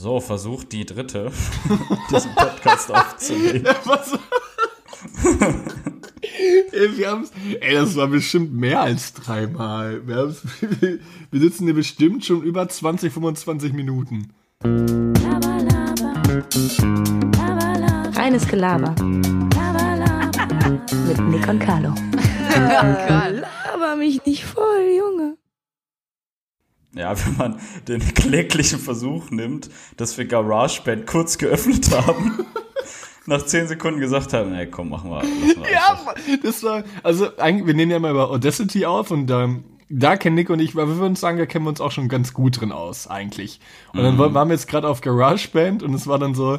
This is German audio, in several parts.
So, versucht die dritte, diesen Podcast aufzunehmen. Was? ey, wir haben's, ey, das war bestimmt mehr als dreimal. Wir, haben's, wir sitzen hier bestimmt schon über 20, 25 Minuten. Reines Gelaber Laber, laber. mit Nick und Carlo. Laber mich nicht voll, Junge. Ja, wenn man den kläglichen Versuch nimmt, dass wir GarageBand kurz geöffnet haben, nach 10 Sekunden gesagt haben, ey, komm, machen wir. Ja, das war, also eigentlich, wir nehmen ja mal über Audacity auf und ähm, da kennen Nick und ich, weil wir würden sagen, da kennen wir uns auch schon ganz gut drin aus, eigentlich. Und dann wa- waren wir jetzt gerade auf GarageBand und es war dann so,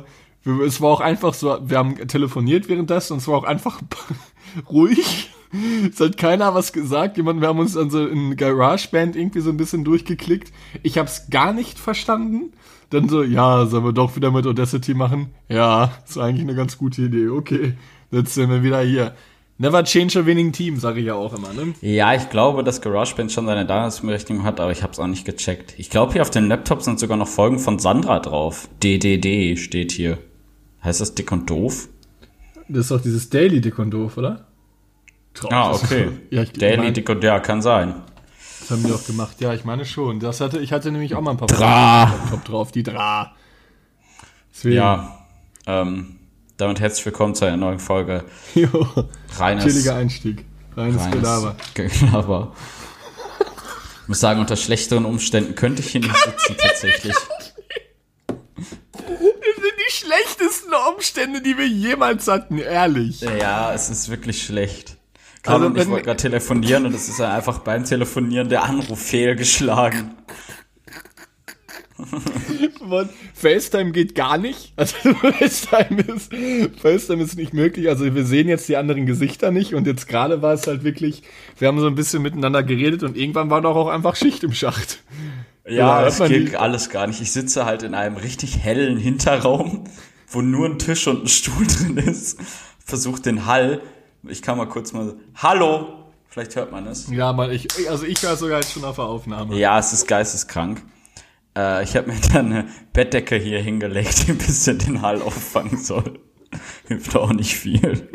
es war auch einfach so, wir haben telefoniert währenddessen und es war auch einfach ruhig. Es hat keiner was gesagt. Jemand, wir haben uns dann so in GarageBand irgendwie so ein bisschen durchgeklickt. Ich habe es gar nicht verstanden. Dann so, ja, sollen wir doch wieder mit Audacity machen? Ja, ist eigentlich eine ganz gute Idee. Okay, jetzt sind wir wieder hier. Never change a winning team, sage ich ja auch immer, ne? Ja, ich glaube, dass GarageBand schon seine Daseinsberechtigung hat, aber ich habe es auch nicht gecheckt. Ich glaube, hier auf den Laptops sind sogar noch Folgen von Sandra drauf. DDD steht hier. Heißt das dick und doof? Das ist doch dieses Daily Dick und Doof, oder? Traum- Ah, okay. ja, ich Daily mein, dick und ja, kann sein. Das haben die auch gemacht. Ja, ich meine schon. Das hatte, ich hatte nämlich auch mal ein paar Dra. Laptop drauf, die Dra. Deswegen. Ja, ähm, damit herzlich willkommen zu einer neuen Folge. Jo. Reines, Chilliger Einstieg. Reines, reines Gelaber. Gelaber. Ich muss sagen, unter schlechteren Umständen könnte ich hier nicht sitzen, tatsächlich. Das sind die schlechtesten Umstände, die wir jemals hatten, ehrlich. Ja, es ist wirklich schlecht. Carlo Also, und ich wollten gerade telefonieren und es ist einfach beim Telefonieren der Anruf fehlgeschlagen. Und FaceTime geht gar nicht. Also FaceTime ist, FaceTime ist nicht möglich. Also wir sehen jetzt die anderen Gesichter nicht. Und jetzt gerade war es halt wirklich, wir haben so ein bisschen miteinander geredet und irgendwann war doch auch einfach Schicht im Schacht. Ja, es man die- alles gar nicht. Ich sitze halt in einem richtig hellen Hinterraum, wo nur ein Tisch und ein Stuhl drin ist. Versuch den Hall. Ich kann mal kurz mal. Hallo! Vielleicht hört man es. Ja, mal ich, also ich war sogar jetzt schon auf der Aufnahme. Ja, es ist geisteskrank. Äh, ich habe mir dann eine Bettdecke hier hingelegt, die ein bisschen den Hall auffangen soll. Hilft auch nicht viel.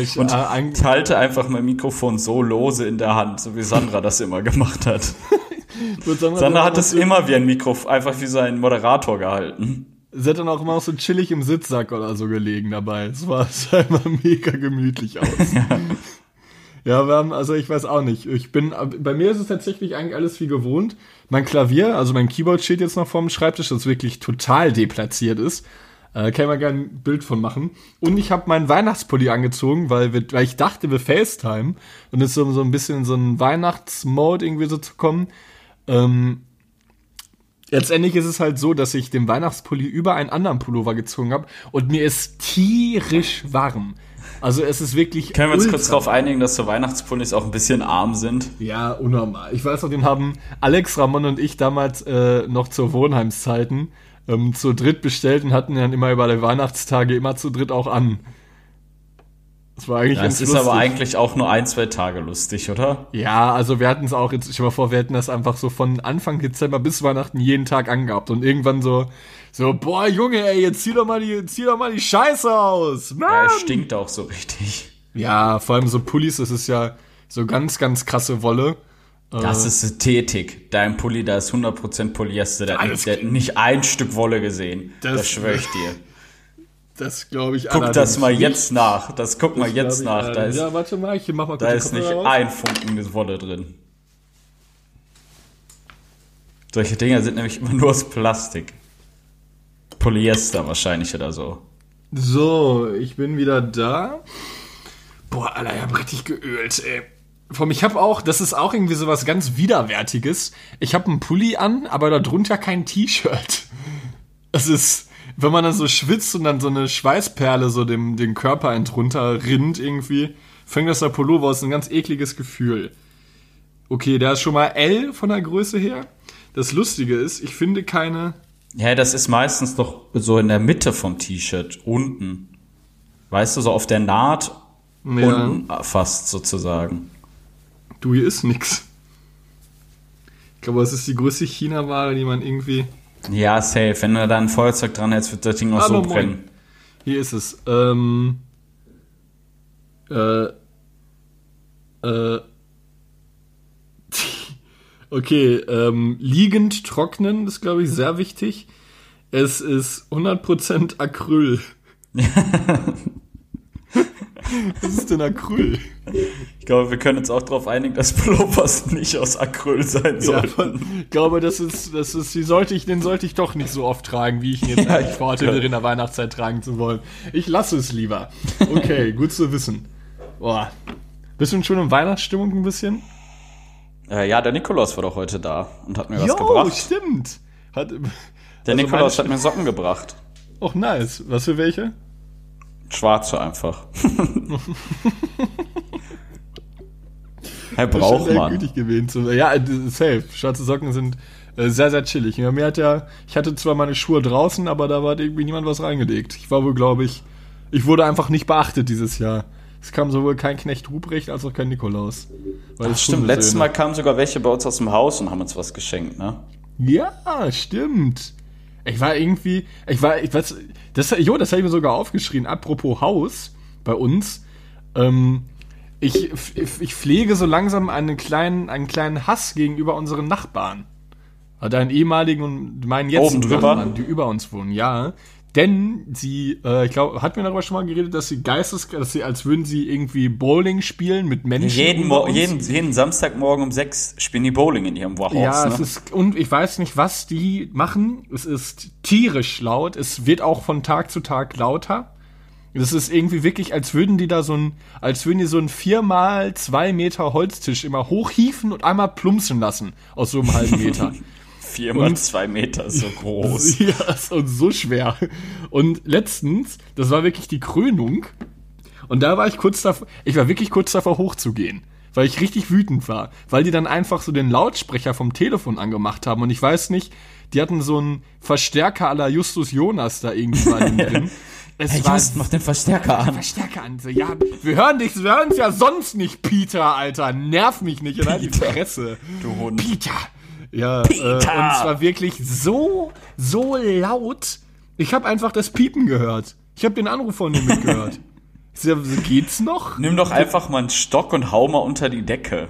Ich, Und äh, ein, ich halte einfach mein Mikrofon so lose in der Hand, so wie Sandra das immer gemacht hat. sagen, Sandra hat das es immer wie ein Mikrofon, einfach wie sein Moderator gehalten. Sie hat dann auch immer so chillig im Sitzsack oder so gelegen dabei. Es war, es sah immer mega gemütlich aus. ja. wir haben, also ich weiß auch nicht. Ich bin, bei mir ist es tatsächlich eigentlich alles wie gewohnt. Mein Klavier, also mein Keyboard steht jetzt noch vorm Schreibtisch, das wirklich total deplatziert ist. Äh, kann ich mal gerne ein Bild von machen. Und ich habe meinen Weihnachtspulli angezogen, weil, wir, weil ich dachte, wir FaceTime. Und es so, so ein bisschen in so einen Weihnachtsmode irgendwie so zu kommen. Ähm, Letztendlich ist es halt so, dass ich den Weihnachtspulli über einen anderen Pullover gezogen habe und mir ist tierisch warm. Also es ist wirklich. Können wir uns kurz darauf einigen, dass so Weihnachtspullis auch ein bisschen arm sind? Ja, unnormal. Ich weiß noch, den haben Alex, Ramon und ich damals äh, noch zur Wohnheimszeiten ähm, zu dritt bestellt und hatten dann immer über die Weihnachtstage immer zu dritt auch an. Das war eigentlich Ja, es ist lustig. aber eigentlich auch nur ein, zwei Tage lustig, oder? Ja, also wir hatten es auch jetzt, ich mal vor, wir hätten das einfach so von Anfang Dezember bis Weihnachten jeden Tag angehabt und irgendwann so, so, boah, Junge, ey, jetzt zieh doch mal die, zieh doch mal die Scheiße aus, Ja, Mann! es stinkt auch so richtig. Ja, vor allem so Pullis, das ist ja so ganz, ganz krasse Wolle. Das ist Synthetik. Dein Pulli, da ist 100% Polyester. Der hat nicht ein Stück Wolle gesehen. Das, Das- schwöre ich dir. Das glaube ich Guck das mal nicht. jetzt nach. Das guck mal Das jetzt glaub ich nach. Da ist, ja, warte mal, ich mach mal kurz da ist nicht raus. ein Funken Wolle drin. Solche Dinger sind nämlich immer nur aus Plastik. Polyester wahrscheinlich oder so. So, ich bin wieder da. Boah, Alter, ich hab richtig geölt, ey. Allem, ich habe auch, das ist auch irgendwie so was ganz Widerwärtiges. Ich habe einen Pulli an, aber darunter kein T-Shirt. Es ist, wenn man dann so schwitzt und dann so eine Schweißperle so dem, den Körper entrunter rinnt irgendwie, fängt das der Pullover aus, ein ganz ekliges Gefühl. Okay, der ist schon mal L von der Größe her. Das Lustige ist, ich finde keine, Ja, das ist meistens doch so in der Mitte vom T-Shirt, unten. Weißt du, so auf der Naht Ja. unten fast sozusagen. Du, hier ist nix. Ich glaube, es ist die größte China-Ware, die man irgendwie. Ja, safe. Wenn du da ein Feuerzeug dran hältst, wird das Ding auch Hallo, so moin. brennen. Hier ist es. Ähm, äh, äh, okay, ähm, liegend trocknen ist, glaube ich, sehr wichtig. Es ist 100% Acryl. Was ist denn Acryl? Ich glaube, wir können uns auch darauf einigen, dass Pullovers nicht aus Acryl sein Ja, sollten. ich glaube, das ist, das ist, die sollte ich, den sollte ich doch nicht so oft tragen, wie ich ihn jetzt Ja, eigentlich vorhatte, ja. in der Weihnachtszeit tragen zu wollen. Ich lasse es lieber. Okay, gut zu wissen. Boah. Bist du schon in Weihnachtsstimmung ein bisschen? Äh, ja, der Nikolaus war doch heute da und hat mir was Jo, gebracht. stimmt. Hat, Der also Nikolaus hat mir Socken gebracht. Och, nice. Was für welche? Schwarze einfach. Herr man. gütig gewesen. zu- Ja, äh, safe. Schwarze Socken sind äh, sehr, sehr chillig. Ja, mir hat ja, ich hatte zwar meine Schuhe draußen, aber da hat irgendwie niemand was reingelegt. Ich war wohl, glaube ich, ich wurde einfach nicht beachtet dieses Jahr. Es kam sowohl kein Knecht Ruprecht als auch kein Nikolaus. Weil Ach, stimmt, letztes Mal kamen sogar welche bei uns aus dem Haus und haben uns was geschenkt, ne? Ja, stimmt. Ich war irgendwie, ich war, ich weiß, das, jo, das habe ich mir sogar aufgeschrieben. Apropos Haus bei uns. Ähm, ich, ich, pflege so langsam einen kleinen, einen kleinen Hass gegenüber unseren Nachbarn. Hat einen ehemaligen und meinen drüber? Nachbarn, die über uns wohnen, ja. Denn sie, äh, ich glaube, hat mir darüber schon mal geredet, dass sie geistes, dass sie, als würden sie irgendwie Bowling spielen mit Menschen. Jeden, Mo jeden, jeden Samstagmorgen um sechs spielen die Bowling in ihrem Haus, Ja, ne? es ist, und ich weiß nicht, was die machen. Es ist tierisch laut. Es wird auch von Tag zu Tag lauter. Das ist irgendwie wirklich, als würden die da so ein, als würden die so einen viermal zwei Meter Holztisch immer hochhieven und einmal plumpsen lassen aus so einem halben Meter. Vier mal und- zwei Meter so groß. ja, und so schwer. Und letztens, das war wirklich die Krönung. Und da war ich kurz davor, ich war wirklich kurz davor hochzugehen. Weil ich richtig wütend war. Weil die dann einfach so den Lautsprecher vom Telefon angemacht haben. Und ich weiß nicht, die hatten so einen Verstärker aller Justus Jonas da irgendwie bei drin. Es Hey, Just, mach den Verstärker an. Verstärker an. So, ja, wir hören dich, wir hören es ja sonst nicht, Peter, Alter. Nerv mich nicht in die Peter. Fresse. Du Hund. Peter. Ja, Äh, und zwar wirklich so, so laut. Ich habe einfach das Piepen gehört. Ich habe den Anruf von ihm mitgehört. Geht's noch? Nimm doch einfach mal einen Stock und hau mal unter die Decke.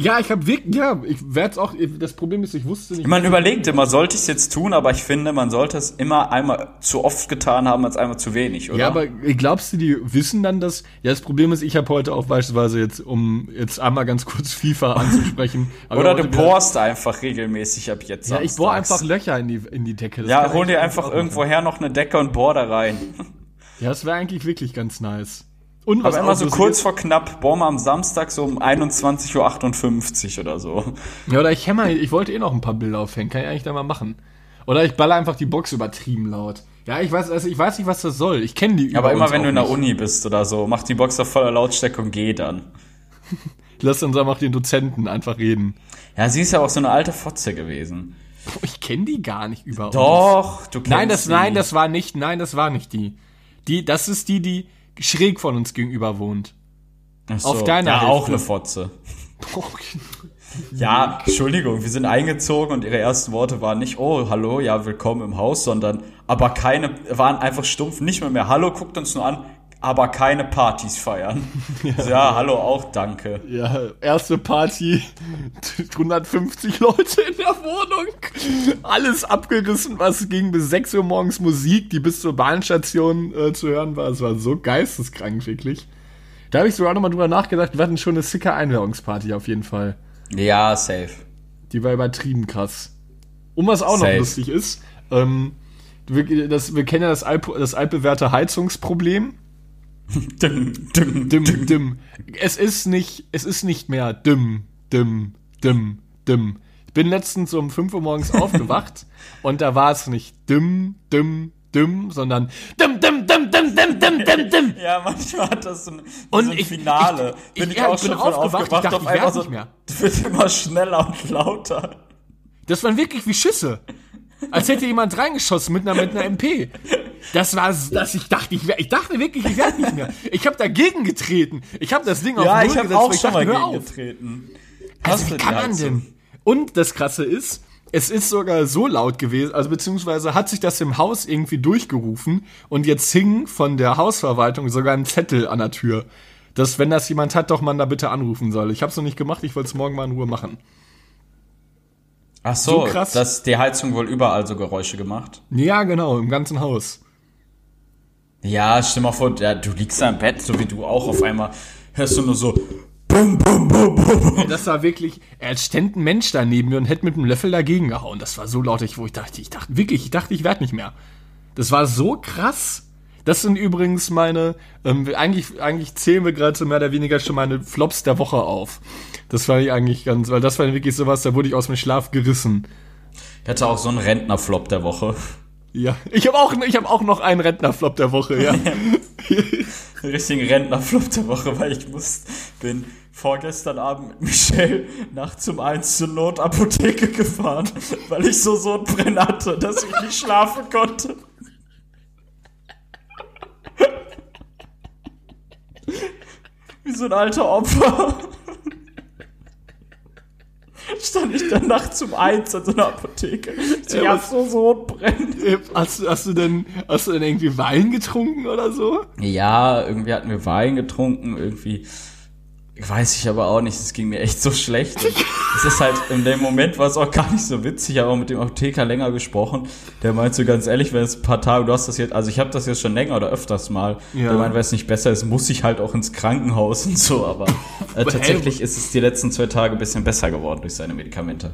Ja, ich habe wirklich, ja, ich werde auch, das Problem ist, ich wusste nicht. Man überlegt immer, sollte ich es jetzt tun, aber ich finde, man sollte es immer einmal zu oft getan haben, als einmal zu wenig, oder? Ja, aber glaubst du, die wissen dann das? Ja, das Problem ist, ich habe heute auch beispielsweise jetzt, um jetzt einmal ganz kurz FIFA anzusprechen. oder du bohrst einfach regelmäßig ab jetzt. Ja, ich bohr samstags. einfach Löcher in die, in die Decke. Das Ja, hol dir einfach auch irgendwo machen. her noch eine Decke und bohr da rein. Ja, das wäre eigentlich wirklich ganz nice. Und was Aber immer so kurz vor knapp, bohr mal am Samstag so um 21.58 Uhr oder so. Ja, oder ich hämmer, ich wollte eh noch ein paar Bilder aufhängen, kann ich eigentlich da mal machen. Oder ich baller einfach die Box übertrieben laut. Ja, ich weiß, also ich weiß nicht, was das soll. Ich kenne die Aber immer uns wenn du in der nicht. Uni bist oder so, mach die Box auf voller Lautstärke und geh dann. Lass uns einfach den Dozenten einfach reden. Ja, sie ist ja auch so eine alte Fotze gewesen. Ich kenne die gar nicht über uns. Doch, du kennst Nein, das, sie. nein, das war nicht, nein, das war nicht die. Die, das ist die, die schräg von uns gegenüber wohnt. Ach so. auf deiner Ja, Hälfte. auch eine Fotze. Ja, Entschuldigung, wir sind eingezogen und ihre ersten Worte waren nicht, oh, hallo, ja, willkommen im Haus, sondern, aber keine, waren einfach stumpf, nicht mehr mehr, hallo, guckt uns nur an, aber keine Partys feiern. Ja, ja hallo, auch danke. Ja, erste Party, 150 Leute in der Wohnung. Alles abgerissen, was ging bis 6 Uhr morgens Musik, die bis zur Bahnstation äh, zu hören war. Es war so geisteskrank, wirklich. Da habe ich sogar nochmal drüber nachgedacht, wir hatten schon eine sicke Einweihungsparty auf jeden Fall. Ja, safe. Die war übertrieben krass. Und was auch Safe. noch lustig ist, ähm, wir, das, wir kennen ja das, Alp, das altbewährte Heizungsproblem. Düm, düm, Dim, dim. Es ist nicht, es ist nicht mehr dim, dim, dim, dim. Ich bin letztens um 5 Uhr morgens aufgewacht und da war es nicht dim, dim, dim, sondern dim, dim, dim, dim, dim, dim, dim, dim. Ja, manchmal hat das so ein, Und so ein ich- Finale. ich- bin ich- ich, ja, auch bin schon von aufgewacht, ich aufgewacht, dachte, auf ich einmal so, nicht mehr. wird immer schneller und lauter. Das waren wirklich wie Schüsse. Als hätte jemand reingeschossen mit einer, mit einer MP. Das war, das, ich dachte, ich, ich dachte wirklich, ich werde nicht mehr. Ich habe dagegen getreten. Ich habe das Ding auf Ja, Null ich habe gesetzt, auch ich schon dachte, mal hör auf. gegengetreten. Also Hast wie kann man denn? Und das Krasse ist, es ist sogar so laut gewesen, also beziehungsweise hat sich das im Haus irgendwie durchgerufen und jetzt hing von der Hausverwaltung sogar ein Zettel an der Tür, dass wenn das jemand hat, doch man da bitte anrufen soll. Ich habe es noch nicht gemacht, ich wollte es morgen mal in Ruhe machen. Ach so, So krass. dass die Heizung wohl überall so Geräusche gemacht. Ja, genau, im ganzen Haus. Ja, stell mal vor, ja, du liegst da im Bett, so wie du auch, auf einmal hörst du nur so bum, bum, bum, bum. Das war wirklich, er stand ein Mensch da neben mir und hätte mit dem Löffel dagegen gehauen. Das war so lautig, wo ich dachte, ich dachte wirklich, ich dachte, ich werde nicht mehr. Das war so krass. Das sind übrigens meine, ähm, eigentlich, eigentlich zählen wir gerade so mehr oder weniger schon meine Flops der Woche auf. Das fand ich eigentlich ganz, weil das war wirklich sowas, da wurde ich aus dem Schlaf gerissen. Ich hatte auch so einen Rentnerflop der Woche. Ja, ich habe auch, habe auch noch einen Rentnerflop der Woche, ja. Richtigen Rentnerflop der Woche, weil ich muss, bin vorgestern Abend mit Michelle nachts um eins zur Notapotheke gefahren, weil ich so Sodbrennen hatte, dass ich nicht schlafen konnte. Wie so ein alter Opfer. Stand ich dann nachts um eins an so einer Apotheke. Ich Ja, hab so Sodbrennen. Äh, Hast, du- hast du denn, hast du denn irgendwie Wein getrunken oder so? Ja, irgendwie hatten wir Wein getrunken, irgendwie weiß ich aber auch nicht, es ging mir echt so schlecht. Und es ist halt, in dem Moment war es auch gar nicht so witzig, ich habe auch mit dem Apotheker länger gesprochen. Der meinte so ganz ehrlich, wenn es ein paar Tage, du hast das jetzt, also ich habe das jetzt schon länger oder öfters mal. Ja. Der meinte, wenn es nicht besser ist, muss ich halt auch ins Krankenhaus und so, aber äh, tatsächlich ist es die letzten zwei Tage ein bisschen besser geworden durch seine Medikamente.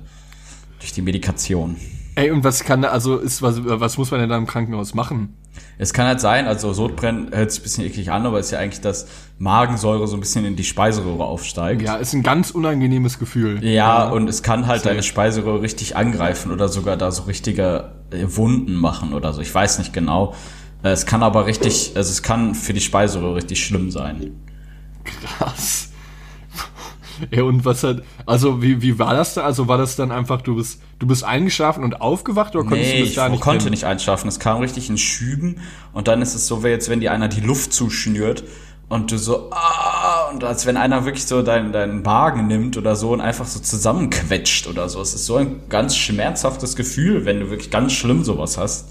Durch die Medikation. Ey, und was kann da, also ist, was, was muss man denn da im Krankenhaus machen? Es kann halt sein, also Sodbrennen hört sich ein bisschen eklig an, aber es ist ja eigentlich, dass Magensäure so ein bisschen in die Speiseröhre aufsteigt. Ja, ist ein ganz unangenehmes Gefühl. Ja, und es kann halt Safe. deine Speiseröhre richtig angreifen oder sogar da so richtige äh, Wunden machen oder so. Ich weiß nicht genau. Äh, Es kann aber richtig, also es kann für die Speiseröhre richtig schlimm sein. Krass. Ey, und was hat, also wie, wie war das da? Also war das dann einfach, du bist, du bist eingeschlafen und aufgewacht oder konntest Nee, du das ich gar nicht konnte pennen? nicht einschlafen. Es kam richtig in Schüben und dann ist es so, wie jetzt, wenn dir einer die Luft zuschnürt und du so, ah, und als wenn einer wirklich so deinen, deinen Magen nimmt oder so und einfach so zusammenquetscht oder so. Es ist so ein ganz schmerzhaftes Gefühl, wenn du wirklich ganz schlimm sowas hast.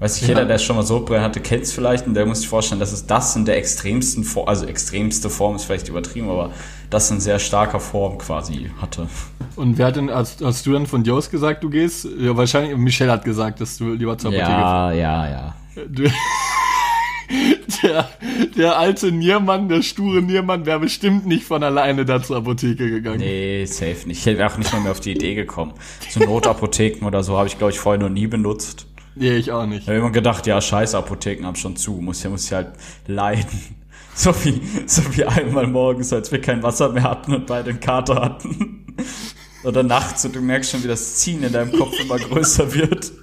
Weiß ich, jeder, der schon mal Sodbrennen hatte, kennt es vielleicht und der muss sich vorstellen, dass es das in der extremsten Form, also extremste Form ist vielleicht übertrieben, aber das in sehr starker Form quasi hatte. Und wer hat denn, hast, hast du dann von Jos gesagt, du gehst? Ja, wahrscheinlich, Michelle hat gesagt, dass du lieber zur Apotheke Ja, ja, ja. Du, der, der alte Niermann, der sture Niermann, wäre bestimmt nicht von alleine da zur Apotheke gegangen. Nee, safe nicht. Ich wäre auch nicht mal mehr auf die Idee gekommen. So Notapotheken oder so habe ich, glaube ich, vorher noch nie benutzt. Nee, ich auch nicht. Ich habe immer gedacht, ja, scheiß Apotheken haben schon zu. Muss ja, muss ja halt leiden. So wie, so wie einmal morgens, als wir kein Wasser mehr hatten und beide einen Kater hatten. Oder nachts und du merkst schon, wie das Ziehen in deinem Kopf immer größer wird.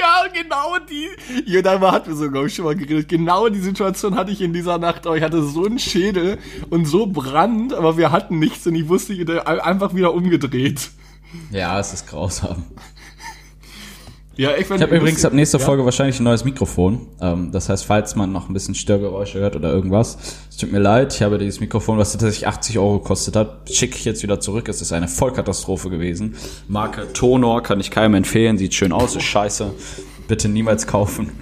Ja, genau die. Ja, darüber hatten wir sogar schon mal geredet. Genau die Situation hatte ich in dieser Nacht. Aber ich hatte so einen Schädel und so Brand, aber wir hatten nichts und ich wusste, ich hätte einfach wieder umgedreht. Ja, es ist grausam. Ja, ich, Ich habe übrigens ab nächster Folge wahrscheinlich ein neues Mikrofon. Ähm, das heißt, falls man noch ein bisschen Störgeräusche hört oder irgendwas, es tut mir leid, ich habe dieses Mikrofon, was tatsächlich 80 Euro gekostet hat, schicke ich jetzt wieder zurück. Es ist eine Vollkatastrophe gewesen. Marke Tonor kann ich keinem empfehlen, sieht schön aus, ist scheiße. Bitte niemals kaufen.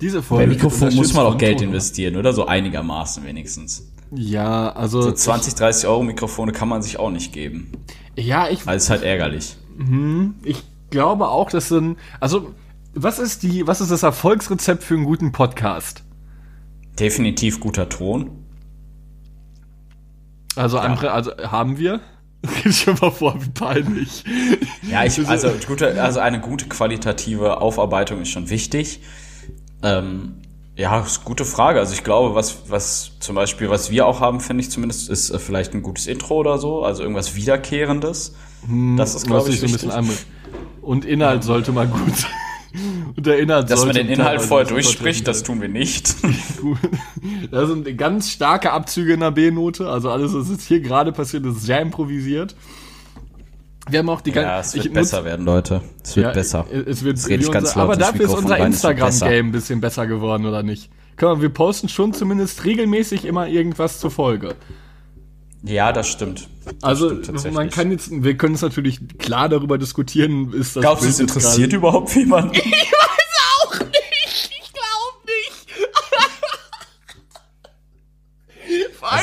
Diese Bei Folge. Mikrofon muss man auch Geld Tonor. investieren, oder? So einigermaßen wenigstens. Ja, also. So 20, 30 Euro Mikrofone kann man sich auch nicht geben. ja, ich, Also ist halt ärgerlich. ich glaube auch, dass sind. Also, was ist die, was ist das Erfolgsrezept für einen guten Podcast? Definitiv guter Ton. Also andere, also haben wir? Geht schon mal vor, wie peinlich. Ja, ich, also, gute, also eine gute qualitative Aufarbeitung ist schon wichtig. Ähm, ja, ist gute Frage. Also ich glaube, was, was zum Beispiel, was wir auch haben, finde ich zumindest, ist äh, vielleicht ein gutes Intro oder so, also irgendwas Wiederkehrendes. Das ist, glaube ich, so ein bisschen anbringt. Und Inhalt sollte mal gut sein. Und der Inhalt Dass man den Inhalt vorher super durchspricht, das tun wir nicht. sein. Da sind ganz starke Abzüge in der B-Note. Also alles, was jetzt hier gerade passiert, ist sehr improvisiert. Wir haben auch die ja, gan- es wird besser nutze- werden, Leute. Es wird Ja, besser. Es wird Jetzt rede ich ganz unser, laut Aber dafür ist Mikrofon unser wird besser. Instagram-Game ein bisschen besser geworden, oder nicht? Guck mal, wir posten schon zumindest regelmäßig immer irgendwas zur Folge. Ja, das stimmt. Das Also stimmt man kann jetzt, wir können es natürlich klar darüber diskutieren, ist das Glaubst du, es interessiert überhaupt jemanden? auch nicht. Ich glaube nicht.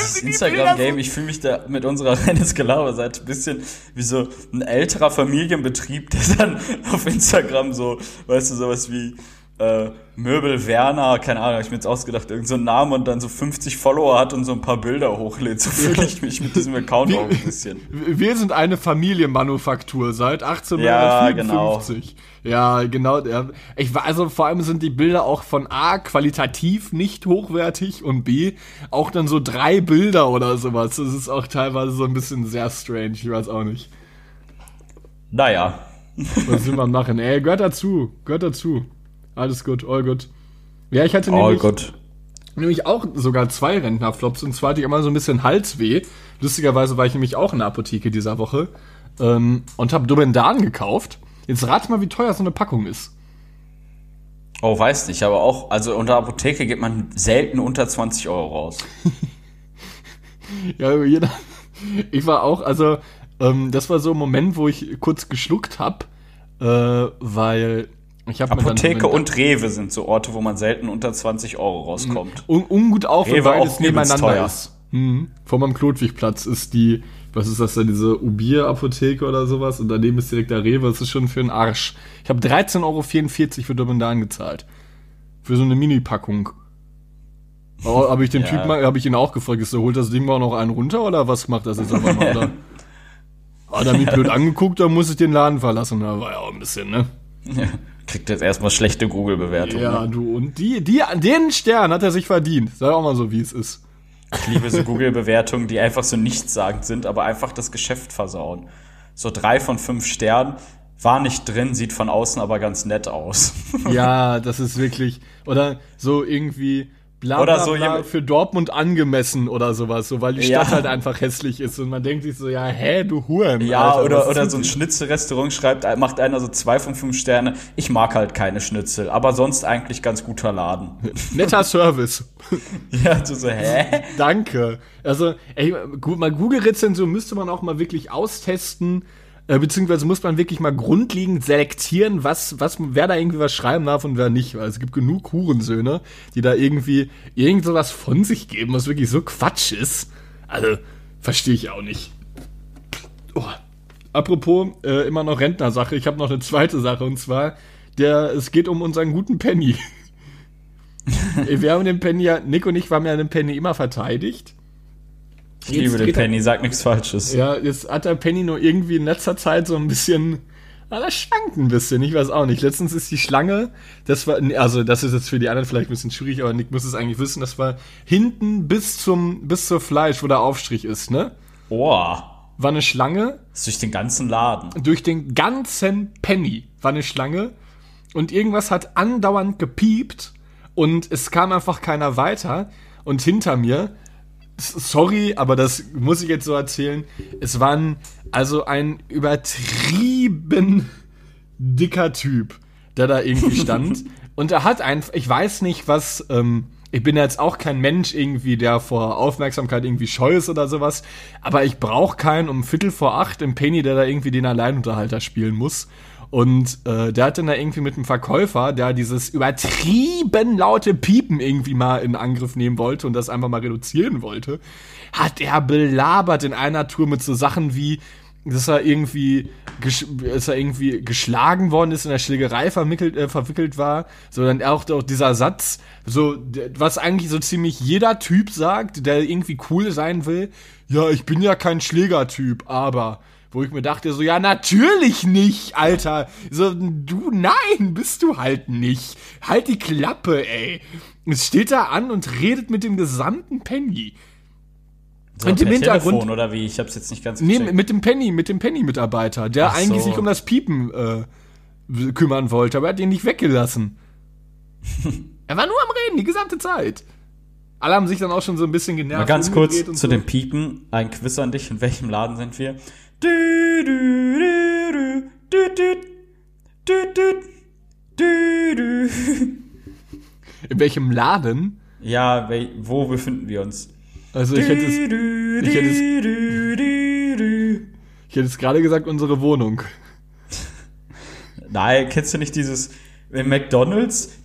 Vor allem Das sind die Instagram-Game, ich fühle mich da mit unserer Rennes Gelaber-Seite ein bisschen wie so ein älterer Familienbetrieb, der dann auf Instagram so, weißt du, sowas wie äh, Möbel Werner, keine Ahnung, hab ich mir jetzt ausgedacht, irgendein so ein Name und dann so 50 Follower hat und so ein paar Bilder hochlädt. So fühle ich mich mit diesem Account Wie- auch ein bisschen. wir sind eine Familienmanufaktur seit Ja, 1854. Ja, genau. Ja. Ich war also vor allem sind die Bilder auch von A qualitativ nicht hochwertig und B auch dann so drei Bilder oder sowas. Das ist auch teilweise so ein bisschen sehr strange. Ich weiß auch nicht. Naja. Was will man machen? Ey, gehört dazu. Gehört dazu. Alles gut, all gut. Ja, ich hatte Oh nämlich, nämlich auch sogar zwei Rentnerflops und zwar hatte ich immer so ein bisschen Halsweh. Lustigerweise war ich nämlich auch in der Apotheke dieser Woche ähm, und habe Dubendan gekauft. Jetzt rat mal, wie teuer so eine Packung ist. Oh, weiß nicht, aber auch, also unter Apotheke geht man selten unter 20 Euro raus. Ja, jeder. Ich war auch, also, ähm, das war so ein Moment, wo ich kurz geschluckt hab, äh, weil habe Apotheke und Rewe sind so Orte, wo man selten unter 20 Euro rauskommt. un ungut auf, Rewe weil auch es nebeneinander teuer. ist. Mhm. Vor meinem Klotwigplatz ist die, was ist das denn, diese Ubier-Apotheke oder sowas und daneben ist direkt der Rewe, das ist schon für einen Arsch. Ich habe 13,44 Euro für Domendan gezahlt. Für so eine Mini-Packung. Oh, habe ich den Ja. Typen mal, habe ich ihn auch gefragt, ist so, holt das Ding mal noch einen runter oder was macht das jetzt einmal, oder? Hat er mich blöd angeguckt, dann muss ich den Laden verlassen. Da war ja auch ein bisschen, ne? Kriegt jetzt erstmal schlechte Google-Bewertungen. Ja, ne? du, und die, die, den Stern hat er sich verdient. Sag auch mal so, wie es ist. Ich liebe so Google-Bewertungen, die einfach so nichtssagend sind, aber einfach das Geschäft versauen. So drei von fünf Sternen, war nicht drin, sieht von außen aber ganz nett aus. Ja, das ist wirklich, oder so irgendwie bla Oder bla, so bla für Dortmund angemessen oder sowas, so weil die Ja. Stadt halt einfach hässlich ist und man denkt sich so, ja, hä, du Huren. Ja, Alter, oder, oder so ein Schnitzelrestaurant schreibt, macht einer so zwei von fünf Sterne. Ich mag halt keine Schnitzel, aber sonst eigentlich ganz guter Laden. netter Service. ja, du so, hä? Danke. Also, ey, gut, mal Google-Rezension müsste man auch mal wirklich austesten, äh, beziehungsweise muss man wirklich mal grundlegend selektieren, was, was, wer da irgendwie was schreiben darf und wer nicht. Weil es gibt genug Hurensöhne, die da irgendwie irgend sowas von sich geben, was wirklich so Quatsch ist. Also, verstehe ich auch nicht. Oh. Apropos, äh, immer noch Rentnersache, ich habe noch eine zweite Sache und zwar, der, es geht um unseren guten Penny. Wir haben den Penny ja, Nick und ich haben ja den Penny immer verteidigt. Ich liebe den dreht er- Penny, sag nichts Falsches. Ja, jetzt hat der Penny nur irgendwie in letzter Zeit so ein bisschen. Ah, das schwankt ein bisschen, ich weiß auch nicht. Letztens ist die Schlange, das war, also das ist jetzt für die anderen vielleicht ein bisschen schwierig, aber Nick muss es eigentlich wissen, das war hinten bis zum, bis zur Fleisch, wo der Aufstrich ist, ne? Boah, War eine Schlange, ist durch den ganzen Laden. durch den ganzen Penny war eine Schlange und irgendwas hat andauernd gepiept und es kam einfach keiner weiter und hinter mir sorry, aber das muss ich jetzt so erzählen, es war ein, also ein übertrieben dicker Typ, der da irgendwie stand und er hat einfach, ich weiß nicht, was ähm, ich bin jetzt auch kein Mensch irgendwie, der vor Aufmerksamkeit irgendwie scheu ist oder sowas. Aber ich brauche keinen um Viertel vor acht im Penny, der da irgendwie den Alleinunterhalter spielen muss. Und äh, der hat dann da irgendwie mit einem Verkäufer, der dieses übertrieben laute Piepen irgendwie mal in Angriff nehmen wollte und das einfach mal reduzieren wollte, hat er belabert in einer Tour mit so Sachen wie, dass er irgendwie, dass er irgendwie geschlagen worden ist, in der Schlägerei verwickelt, äh, verwickelt war, sondern auch, auch dieser Satz, so, was eigentlich so ziemlich jeder Typ sagt, der irgendwie cool sein will, ja, ich bin ja kein Schlägertyp, aber, wo ich mir dachte, so, ja, natürlich nicht, Alter. So, du, nein, bist du halt nicht. Halt die Klappe, ey. Es steht da an und redet mit dem gesamten Penny. So Und im Hintergrund- Telefon oder wie? Ich hab's jetzt nicht ganz Nee, gecheckt. mit dem Penny, mit dem Penny-Mitarbeiter, der Ach eigentlich so. sich um das Piepen äh, kümmern wollte, aber er hat ihn nicht weggelassen. er war nur am Reden, die gesamte Zeit. Alle haben sich dann auch schon so ein bisschen genervt. Mal ganz kurz zu so. dem Piepen. Ein Quiz an dich. In welchem Laden sind wir? Du, du, du, du, du, du, du, du, du, du. In welchem Laden? Ja, wo befinden wir uns? Also ich hätte es, ich hätte es, ich hätte es gerade gesagt, unsere Wohnung. Nein, kennst du nicht dieses in McDonalds?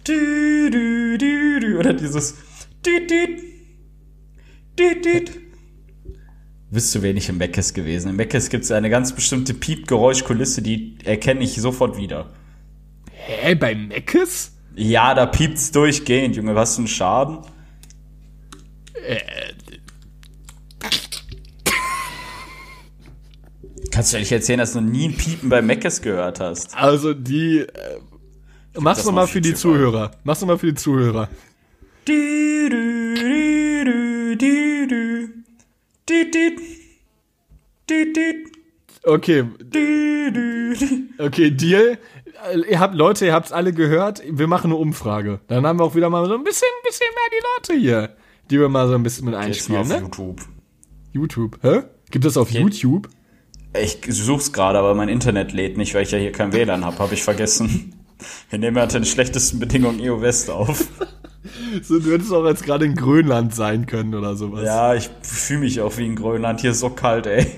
Oder dieses bist du wenig im Meckes gewesen. Im Meckes gibt es eine ganz bestimmte Piepgeräuschkulisse, die erkenne ich sofort wieder. Hä, bei Meckes? Ja, da piept's durchgehend, Junge. Was für ein Schaden? Äh. Kannst du ehrlich erzählen, dass du nie ein Piepen bei Meckes gehört hast? Also die. Äh, mach's nochmal noch für die Zuhörer. Mach's nochmal für die Zuhörer. Die, die, die, die, die. Okay, okay, Deal. Äh, Ihr habt, Leute, ihr habt's alle gehört. Wir machen eine Umfrage. Dann haben wir auch wieder mal so ein bisschen, bisschen mehr die Leute hier, die wir mal so ein bisschen mit einspielen, auf ne? YouTube. YouTube. Hä? Gibt es auf YouTube? Ich such's gerade, aber mein Internet lädt nicht, weil ich ja hier kein WLAN habe, habe ich vergessen. Wir nehmen ja unter den schlechtesten Bedingungen EO West auf. So, du hättest auch jetzt gerade in Grönland sein können oder sowas. Ja, ich fühle mich auch wie in Grönland. Hier ist so kalt, ey.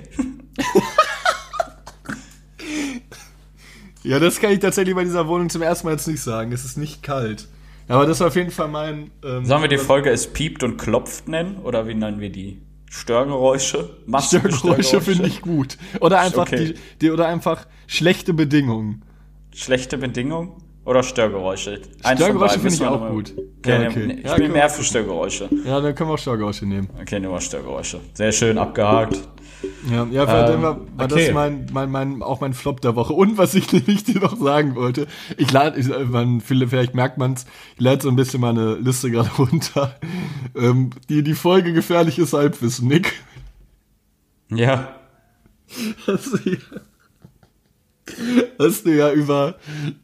Ja, das kann ich tatsächlich bei dieser Wohnung zum ersten Mal jetzt nicht sagen. Es ist nicht kalt. Aber das war auf jeden Fall mein. Ähm, Sollen wir die Folge Es piept und klopft nennen? Oder wie nennen wir die? Störgeräusche? Störgeräusche finde ich gut. Oder einfach Okay. die, die oder einfach schlechte Bedingungen. Schlechte Bedingungen oder Störgeräusche? Eins Störgeräusche finde ich auch mal- gut. Okay, Ja, okay. Ich Ja, bin komm. mehr für Störgeräusche. Ja, dann können wir auch Störgeräusche nehmen. Okay, nehmen wir Störgeräusche. Sehr schön abgehakt. Ja, ja für Ähm, war, war okay. das mein, mein, mein, auch mein Flop der Woche. Und was ich nämlich dir noch sagen wollte, ich lade, ich, äh, man, vielleicht merkt man's, ich lade so ein bisschen meine Liste gerade runter. Ähm, die, die Folge gefährliches Halbwissen, Nick. Ja. Du ja, hast du ja über,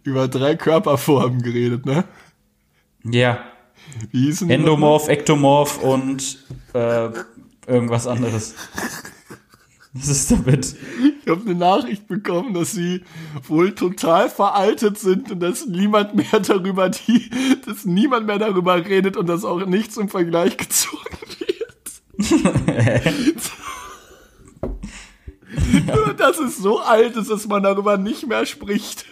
über drei Körperformen geredet, ne? Ja. Wie hießen Endomorph, Ektomorph und äh, irgendwas anderes. Was ist damit? Ich habe eine Nachricht bekommen, dass sie wohl total veraltet sind und dass niemand mehr darüber die, dass niemand mehr darüber redet und dass auch nichts im Vergleich gezogen wird. Dass es so alt ist, dass man darüber nicht mehr spricht.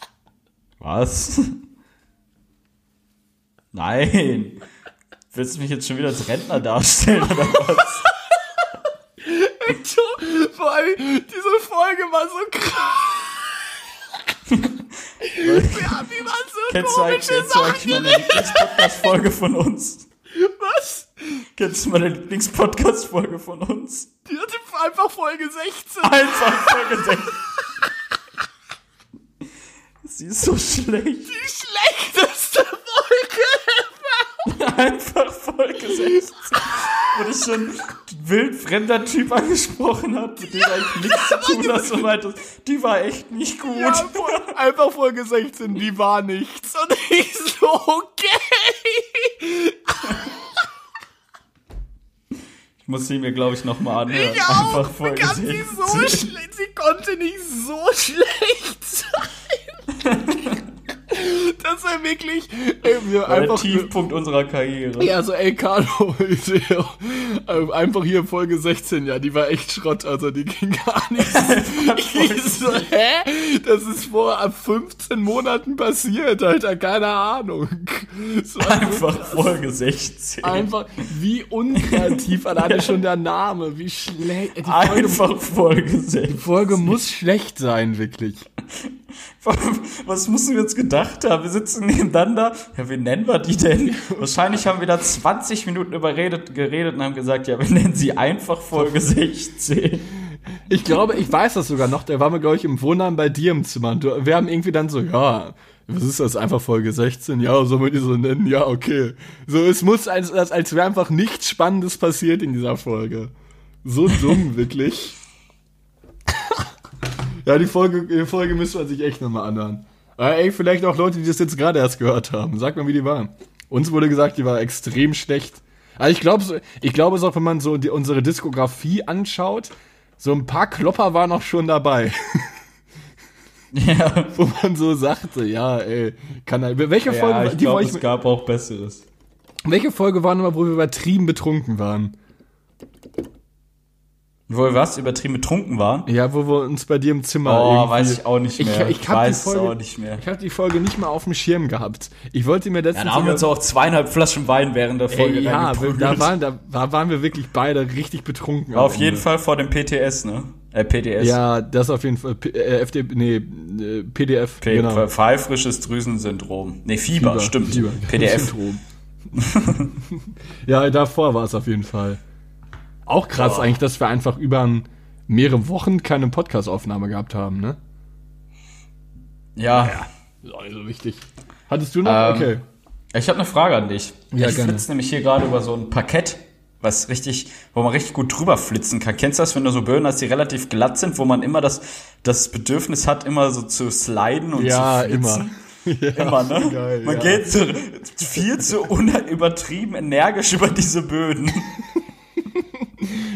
Was? Nein. Willst du mich jetzt schon wieder als Rentner darstellen oder was? Vor allem, diese Folge war so krass. Ja, wie man so Kennst du eigentlich, komische kennst du eigentlich Sachen meine Lieblingspodcast-Folge von uns? Was? Kennst du meine Lieblingspodcast-Folge von uns? Die hatte einfach Folge 16. Einfach Folge 6. Sie ist so schlecht. Die schlechteste Folge ever. Einfach Folge 16. Wo dich so ein wild fremder Typ angesprochen hat, mit dem du eigentlich nichts zu tun hast und meintest, die war echt nicht gut. Ja, einfach Folge 16, die war nichts. Und ich so, okay. Ich muss sie mir, glaube ich, nochmal anhören. Ich auch. Einfach Folge kann sie 16. so schlecht, sie konnte nicht so schlecht sein. Das war wirklich ey, wir War der einfach Tiefpunkt unserer Karriere. Ja, so, ey, Carlo, einfach hier Folge 16, ja, die war echt Schrott, also die ging gar nicht. ich so, hä? Das ist vor ab 15 Monaten passiert, Alter, keine Ahnung. So, Einfach Folge 16. einfach, wie unkreativ alleine schon der Name, wie schlecht. Folge, Einfach Folge 16. die Folge muss schlecht sein, wirklich. Was müssen wir jetzt gedacht haben? Wir sitzen nebeneinander. Ja, wie nennen wir die denn? Wahrscheinlich haben wir da 20 Minuten überredet, geredet und haben gesagt, ja, wir nennen sie einfach Folge 16. Ich glaube, ich weiß das sogar noch. Der war mir, glaube ich, im Wohnheim bei dir im Zimmer. Und wir haben irgendwie dann so, ja, was ist das? Einfach Folge 16? Ja, sollen wir die so nennen? Ja, okay. So, es muss, als, als, als wäre einfach nichts Spannendes passiert in dieser Folge. So dumm, wirklich. Ja, die Folge, die Folge müsste man sich echt nochmal anhören. Aber ey, vielleicht auch Leute, die das jetzt gerade erst gehört haben. Sag mal, wie die war. Uns wurde gesagt, die war extrem schlecht. Also ich glaube, ich glaube es auch, wenn man so die, unsere Diskografie anschaut, so ein paar Klopper waren auch schon dabei, Ja, wo man so sagte, ja, ey, kann er. Welche Folge, ja war- ich glaube, es gab auch Besseres. welche Folge war nochmal, wo wir übertrieben betrunken waren? Wo wir was übertrieben betrunken waren. Ja, wo wir uns bei dir im Zimmer. Oh, irgendwie- weiß ich auch nicht mehr. Ich, ich, hab weiß die Folge, auch nicht mehr. Ich habe die Folge nicht mal auf dem Schirm gehabt. Ich wollte mir Ja, letztens. da haben wir uns auch zweieinhalb Flaschen Wein während der Folge Ey, ja, da waren, da war- waren wir wirklich beide richtig betrunken. am Auf jeden Ende. Fall vor dem PTS, ne? Äh, PTS. Ja, das auf jeden Fall. P äh, FD, nee, äh, PDF. P genau. Pfeifrisches Drüsensyndrom. Nee, Fieber, stimmt. Fieber. PDF. Ja, davor war es auf jeden Fall. Auch krass Oh. eigentlich, dass wir einfach über mehrere Wochen keine Podcast-Aufnahme gehabt haben, ne? Ja. Ist auch nicht so wichtig. Hattest du noch? Ähm, okay. Ich habe eine Frage an dich. Ja, ich gerne. flitze nämlich hier gerade über so ein Parkett, was richtig, wo man richtig gut drüber flitzen kann. Kennst du das, wenn du so Böden hast, die relativ glatt sind, wo man immer das, das Bedürfnis hat, immer so zu sliden und Ja, zu flitzen? immer. Ja, Immer, ne? geil, man ja. geht so viel zu un- übertrieben energisch über diese Böden.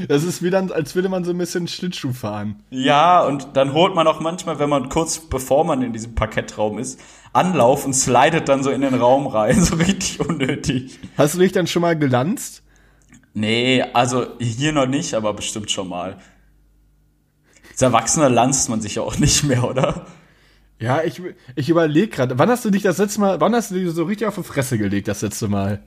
Das ist wie dann, als würde man so ein bisschen Schlittschuh fahren. Ja, und dann holt man auch manchmal, wenn man kurz bevor man in diesem Parkettraum ist, Anlauf und slidet dann so in den Raum rein, so richtig unnötig. Hast du dich dann schon mal gelanzt? Nee, also hier noch nicht, aber bestimmt schon mal. Als Erwachsener lanzt man sich ja auch nicht mehr, oder? Ja, ich, ich überlege gerade, wann hast du dich das letzte Mal, wann hast du dich so richtig auf die Fresse gelegt, das letzte Mal?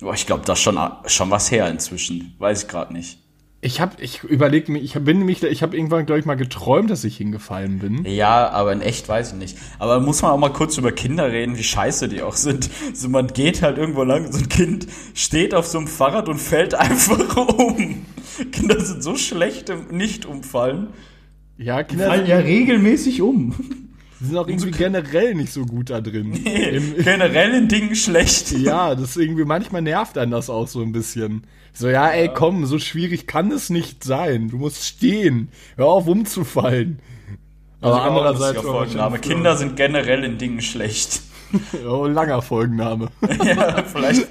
Boah, ich glaube, das ist schon, schon was her inzwischen. Weiß ich gerade nicht. Ich hab, ich überlege mir, ich bin nämlich, ich habe irgendwann, glaube ich, mal geträumt, dass ich hingefallen bin. Ja, aber in echt weiß ich nicht. Aber muss man auch mal kurz über Kinder reden, wie scheiße die auch sind. So, man geht halt irgendwo lang, so ein Kind steht auf so einem Fahrrad und fällt einfach um. Kinder sind so schlecht im Nicht-Umfallen. Ja, Kinder Fallen ja regelmäßig um. Sind auch irgendwie generell nicht so gut da drin. Im, Generell in Dingen schlecht. ja, das ist irgendwie, manchmal nervt einen das auch so ein bisschen. So, ja, ey, komm, so schwierig kann es nicht sein. Du musst stehen. Hör auf, umzufallen. Aber Also andererseits. Folgenname. Kinder sind generell in Dingen schlecht. Oh, langer Folgenname. ja, vielleicht.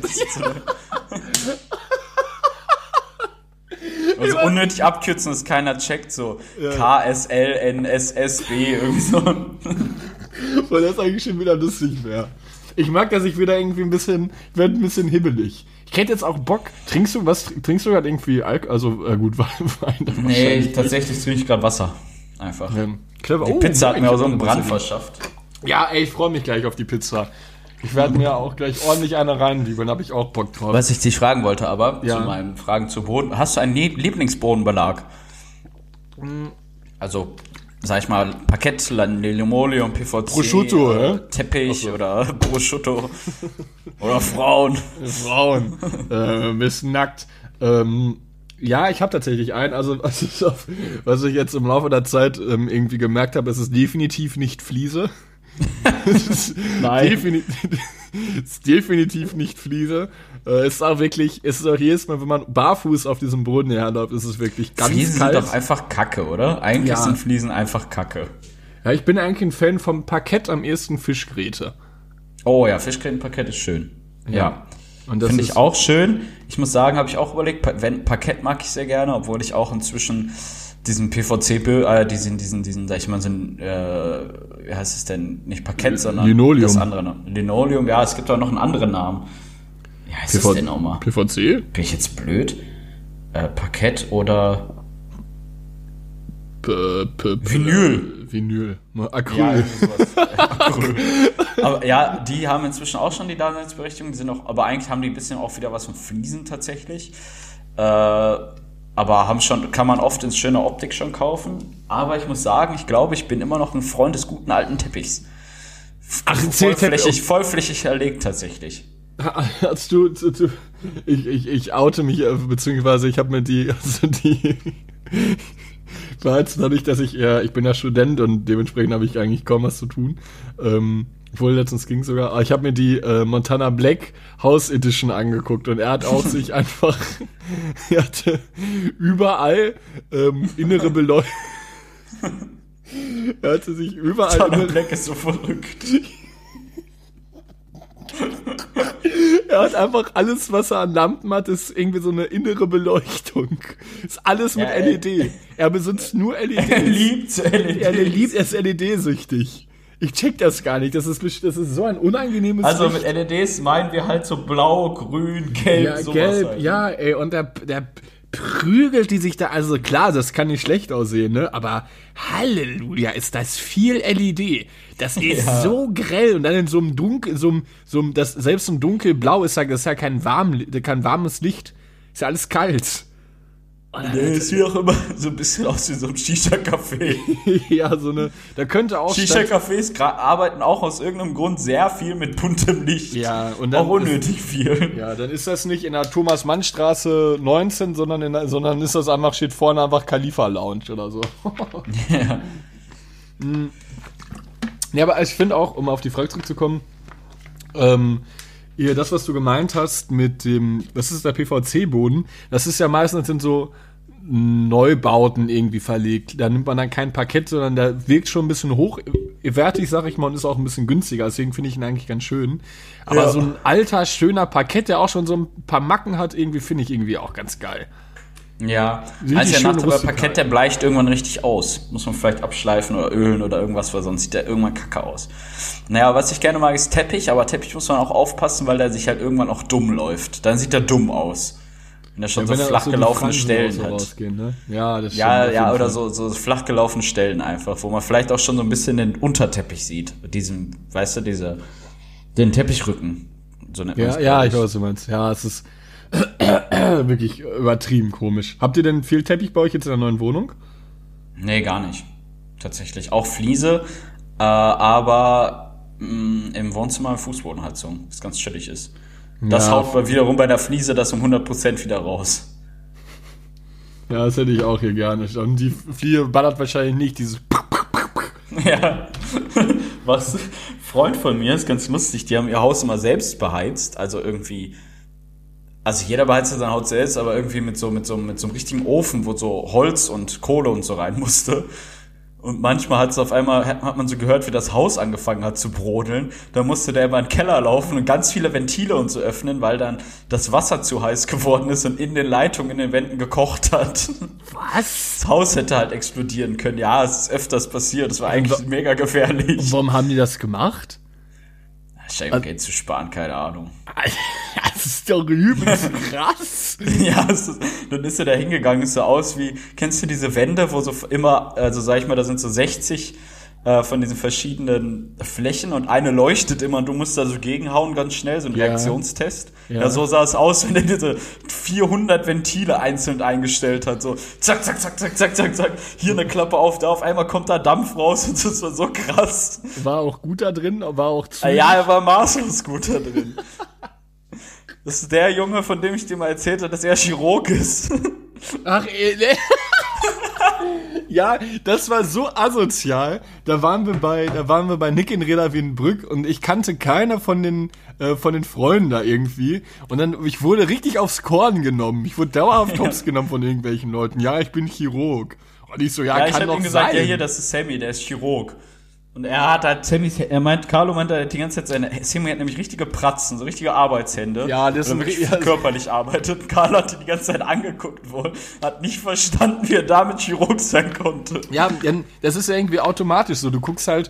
Also unnötig abkürzen, dass keiner checkt, so KSLNSSB, irgendwie so. Weil das eigentlich schon wieder lustig wäre. Ich mag, dass ich wieder irgendwie ein bisschen, ich werde ein bisschen hibbelig. Ich hätte jetzt auch Bock. Trinkst du was? Trinkst du gerade irgendwie Alk also äh, gut Wein? Nee, ich, tatsächlich trinke ich gerade Wasser. Einfach. Ähm, clever. Die Oh, Pizza hat mir auch so einen eine Brand verschafft. Ja, ey, ich freue mich gleich auf die Pizza. Ich werde mir auch gleich ordentlich eine reinliefern, habe ich auch Bock drauf. Was ich dich fragen wollte, aber Ja. zu meinen Fragen zu Boden. Hast du einen Lie- Lieblingsbodenbelag? Also, sag ich mal, Parkett, Linoleum, PVC, Prosciutto, hä? Teppich oder Prosciutto oder Frauen. Frauen. äh, bist nackt. Ähm, ja, ich habe tatsächlich einen. Also, was ich, auf, was ich jetzt im Laufe der Zeit ähm, irgendwie gemerkt habe, ist es ist definitiv nicht Fliese. Ist Nein. Definitiv, ist definitiv nicht Fliese. Äh, es ist auch wirklich, es ist auch jedes Mal, wenn man barfuß auf diesem Boden herläuft, ist es wirklich ganz Fliesen kalt. sind doch einfach Kacke, oder? Eigentlich Ja. sind Fliesen einfach Kacke. ja, ich bin eigentlich ein Fan vom Parkett am ehesten Fischgräte. Oh ja, Fischgrätenparkett ist schön. Ja. Das Finde ich auch schön. Ich muss sagen, habe ich auch überlegt, wenn, Parkett mag ich sehr gerne, obwohl ich auch inzwischen diesen PVC, äh, diesen, diesen, diesen, sag ich mal, so ein, äh, wie heißt es denn? Nicht Parkett, sondern Linoleum. das andere. Name. Linoleum, ja, es gibt auch noch einen anderen Namen. Wie heißt es denn nochmal? PVC? Bin ich jetzt blöd? Äh, Parkett oder P P Vinyl. Vinyl. Acryl. Ja, sowas. Acryl. aber ja, die haben inzwischen auch schon die Daseinsberechtigung. Die sind auch, aber eigentlich haben die ein bisschen auch wieder was von Fliesen tatsächlich. Äh, aber haben schon, kann man oft ins schöne Optik schon kaufen. Aber ich muss sagen, ich glaube, ich bin immer noch ein Freund des guten alten Teppichs. Ach, vollflächig, vollflächig erlegt tatsächlich. Hast du, zu, zu, ich, ich, ich oute mich, äh, beziehungsweise ich habe mir die, also die, war jetzt dadurch, dass ich, ja, ich bin ja Student und dementsprechend habe ich eigentlich kaum was zu tun. Ähm, obwohl letztens ging sogar, aber ich habe mir die äh, Montana Black House Edition angeguckt und er hat auch sich einfach, er hatte überall ähm, innere Beleuchtung. er hatte sich überall innere, Black ist so verrückt. Er hat einfach alles, was er an Lampen hat, ist irgendwie so eine innere Beleuchtung. Ist alles mit Ja. LED. Er besitzt nur Er LEDs. liebt LED. er liebt, er ist LED-süchtig. Ich check das gar nicht. Das ist, das ist so ein unangenehmes Also mit LEDs meinen wir halt so blau, grün, gelb, Ja, sowas gelb, halt. ja, ey, und der, der prügelt die sich da, also klar, das kann nicht schlecht aussehen, ne, aber Halleluja, ist das viel LED. Das ist Ja. so grell und dann in so einem Dunkel, so einem, so einem, das, selbst im Dunkelblau ist ja, das ist ja kein warm, kein warmes Licht. Ist ja alles kalt. Nee, es sieht auch immer so ein bisschen aus wie so ein Shisha-Café. ja, so eine, da könnte auch Shisha-Cafés arbeiten auch aus irgendeinem Grund sehr viel mit buntem Licht. Ja, und dann auch unnötig viel. Ja, dann ist das nicht in der Thomas-Mann-Straße 19, sondern, in, der- sondern ist das einfach, steht vorne einfach Khalifa Lounge oder so. Ja. Ja, aber ich finde auch, um auf die Frage zurückzukommen, ähm, ihr, das, was du gemeint hast mit dem, was ist der PVC-Boden, das ist ja meistens in so Neubauten irgendwie verlegt. Da nimmt man dann kein Parkett, sondern der wirkt schon ein bisschen hochwertig, sag ich mal, und ist auch ein bisschen günstiger. Deswegen finde ich ihn eigentlich ganz schön. Aber Ja. so ein alter, schöner Parkett, der auch schon so ein paar Macken hat, irgendwie finde ich irgendwie auch ganz geil. Ja, Richtig also der schön Nacht, aber. Parkett, der bleicht irgendwann richtig aus. Muss man vielleicht abschleifen oder ölen oder irgendwas, weil sonst sieht der irgendwann kacke aus. Naja, was ich gerne mag, ist Teppich, aber Teppich muss man auch aufpassen, weil der sich halt irgendwann auch dumm läuft. Dann sieht er dumm aus. Wenn er schon Wenn so flach die gelaufene Stellen so hat. rausgehen, ne? Ja, das Ja, stimmt, ja, oder so, so flach gelaufene Stellen einfach, wo man vielleicht auch schon so ein bisschen den Unterteppich sieht. Mit diesem, weißt du, diese, den Teppichrücken. So nennt Ja, ja, ich weiß, was du meinst. Ja, es ist wirklich übertrieben komisch. Habt ihr denn viel Teppich bei euch jetzt in der neuen Wohnung? Nee, gar nicht. Tatsächlich. Auch Fliese, äh, aber mh, im Wohnzimmer Fußbodenheizung, was ganz chillig ist. Das Ja. haut wiederum bei der Fliese das um 100% wieder raus. Ja, das hätte ich auch hier gerne. Und die Fliege ballert wahrscheinlich nicht dieses. Ja. Was? Freund von mir ist ganz lustig, die haben ihr Haus immer selbst beheizt, also irgendwie. Also jeder beheizt ja sein Haus selbst, aber irgendwie mit so, mit so, mit so einem richtigen Ofen, wo so Holz und Kohle und so rein musste. Und manchmal hat es auf einmal, hat man so gehört, wie das Haus angefangen hat zu brodeln. Da musste der immer in den Keller laufen und ganz viele Ventile und so öffnen, weil dann das Wasser zu heiß geworden ist und in den Leitungen, in den Wänden gekocht hat. Was? Das Haus hätte halt explodieren können. Ja, es ist öfters passiert. Das war eigentlich mega gefährlich. Warum haben die das gemacht? Wahrscheinlich um Geld zu sparen, keine Ahnung. Das ist doch übelst krass. Ja, ist, dann ist er da hingegangen, ist so aus wie, kennst du diese Wände, wo so immer, also sag ich mal, da sind so 60 äh, von diesen verschiedenen Flächen und eine leuchtet immer und du musst da so gegenhauen ganz schnell, so ein Ja. Reaktionstest. Ja. Ja. so sah es aus, wenn er diese 400 Ventile einzeln eingestellt hat, so zack, zack, zack, zack, zack, zack, zack, hier eine Klappe auf, da auf einmal kommt da Dampf raus und das war so krass. War auch gut da drin, war auch zu. Ja, er war maßlos gut da drin. Das ist der Junge, von dem ich dir mal erzählt habe, dass er Chirurg ist. Ach, eh, ne. Ja, das war so asozial. Da waren wir bei, da waren wir bei Nick in Reda Wienbrück und ich kannte keiner von den, äh, von den Freunden da irgendwie. Und dann, ich wurde richtig aufs Korn genommen. Ich wurde dauerhaft hops genommen von irgendwelchen Leuten. Ja, ich bin Chirurg. Und ich so, ja, Ja, ich kann habe doch ihm gesagt, sein. ja hier, das ist Sammy, der ist Chirurg. Und er hat halt Sammy, er meint, Carlo meint halt die ganze Zeit, seine, Sammy hat nämlich richtige Pratzen, so richtige Arbeitshände. Ja, das sind wirklich ja. körperlich arbeitet. Und Carlo hat ihn die ganze Zeit angeguckt wohl, hat nicht verstanden, wie er damit Chirurg sein konnte. Ja, denn das ist ja irgendwie automatisch so. Du guckst halt,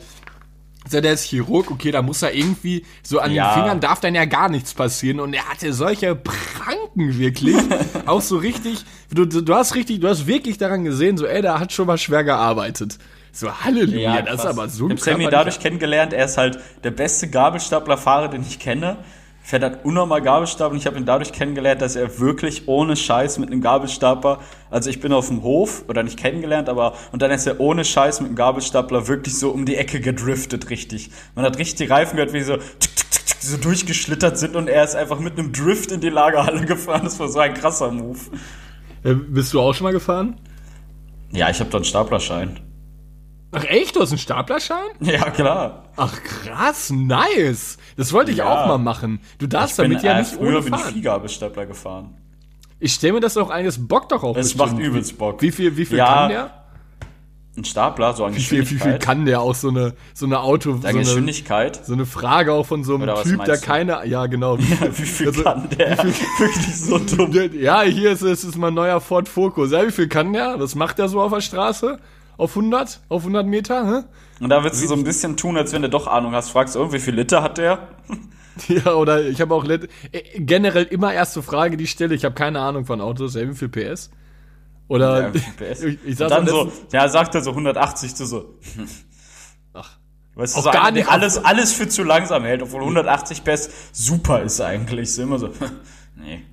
so, der ist Chirurg, okay, da muss er irgendwie, so an Ja. den Fingern darf dann ja gar nichts passieren. Und er hatte solche Pranken wirklich. auch so richtig, du, du, du hast richtig, du hast wirklich daran gesehen, so, ey, der hat schon mal schwer gearbeitet. So, Halleluja, das ist aber so Ich ein hab Sammy körperlicher- dadurch kennengelernt, er ist halt der beste Gabelstaplerfahrer, den ich kenne. Fährt halt unnormal Gabelstapler und ich habe ihn dadurch kennengelernt, dass er wirklich ohne Scheiß mit einem Gabelstapler, also ich bin auf dem Hof, oder nicht kennengelernt, aber, und dann ist er ohne Scheiß mit einem Gabelstapler wirklich so um die Ecke gedriftet, richtig. Man hat richtig die Reifen gehört, wie so, tick, tick, tick, tick, so durchgeschlittert sind und er ist einfach mit einem Drift in die Lagerhalle gefahren. Das war so ein krasser Move. Äh, bist du auch schon mal gefahren? Ja, ich habe da einen Staplerschein. Ach echt, du hast einen Staplerschein? Ja, klar. Ach krass, nice. Das wollte ich Ja. auch mal machen. Du darfst Ich bin, damit ja äh, nicht früher ohne bin ich fahren. Viehgabelstapler gefahren. Ich stelle mir das auch ein, das bockt doch auch Es bestimmt. macht übelst Bock. Wie viel, wie viel Ja, kann der? Ein Stapler, so an Wie viel, wie viel kann der auch so eine, so eine Auto, so Der eine, Geschwindigkeit. so eine Frage auch von so einem Oder Typ, der keine, ja genau. Wie viel Also, kann der? Wirklich so dumm. Ja, hier ist es ist mein neuer Ford Focus. Ja, wie viel kann der? Was macht der so auf der Straße? Auf 100, auf 100 Meter, hä? Und da willst du so ein bisschen tun, als wenn du doch Ahnung hast. Fragst, oh, wie viel Liter hat der? Ja, oder ich habe auch äh, generell immer erste Frage, die ich stelle. Ich habe keine Ahnung von Autos. Wie viel PS? Oder Ja, PS? ich, ich saß dann so, ja, sagt er so 180 zu so. Ach. Weißt du, Auch so gar nicht alles, alles für zu langsam hält, obwohl 180 PS super ist eigentlich. Ist immer so, nee.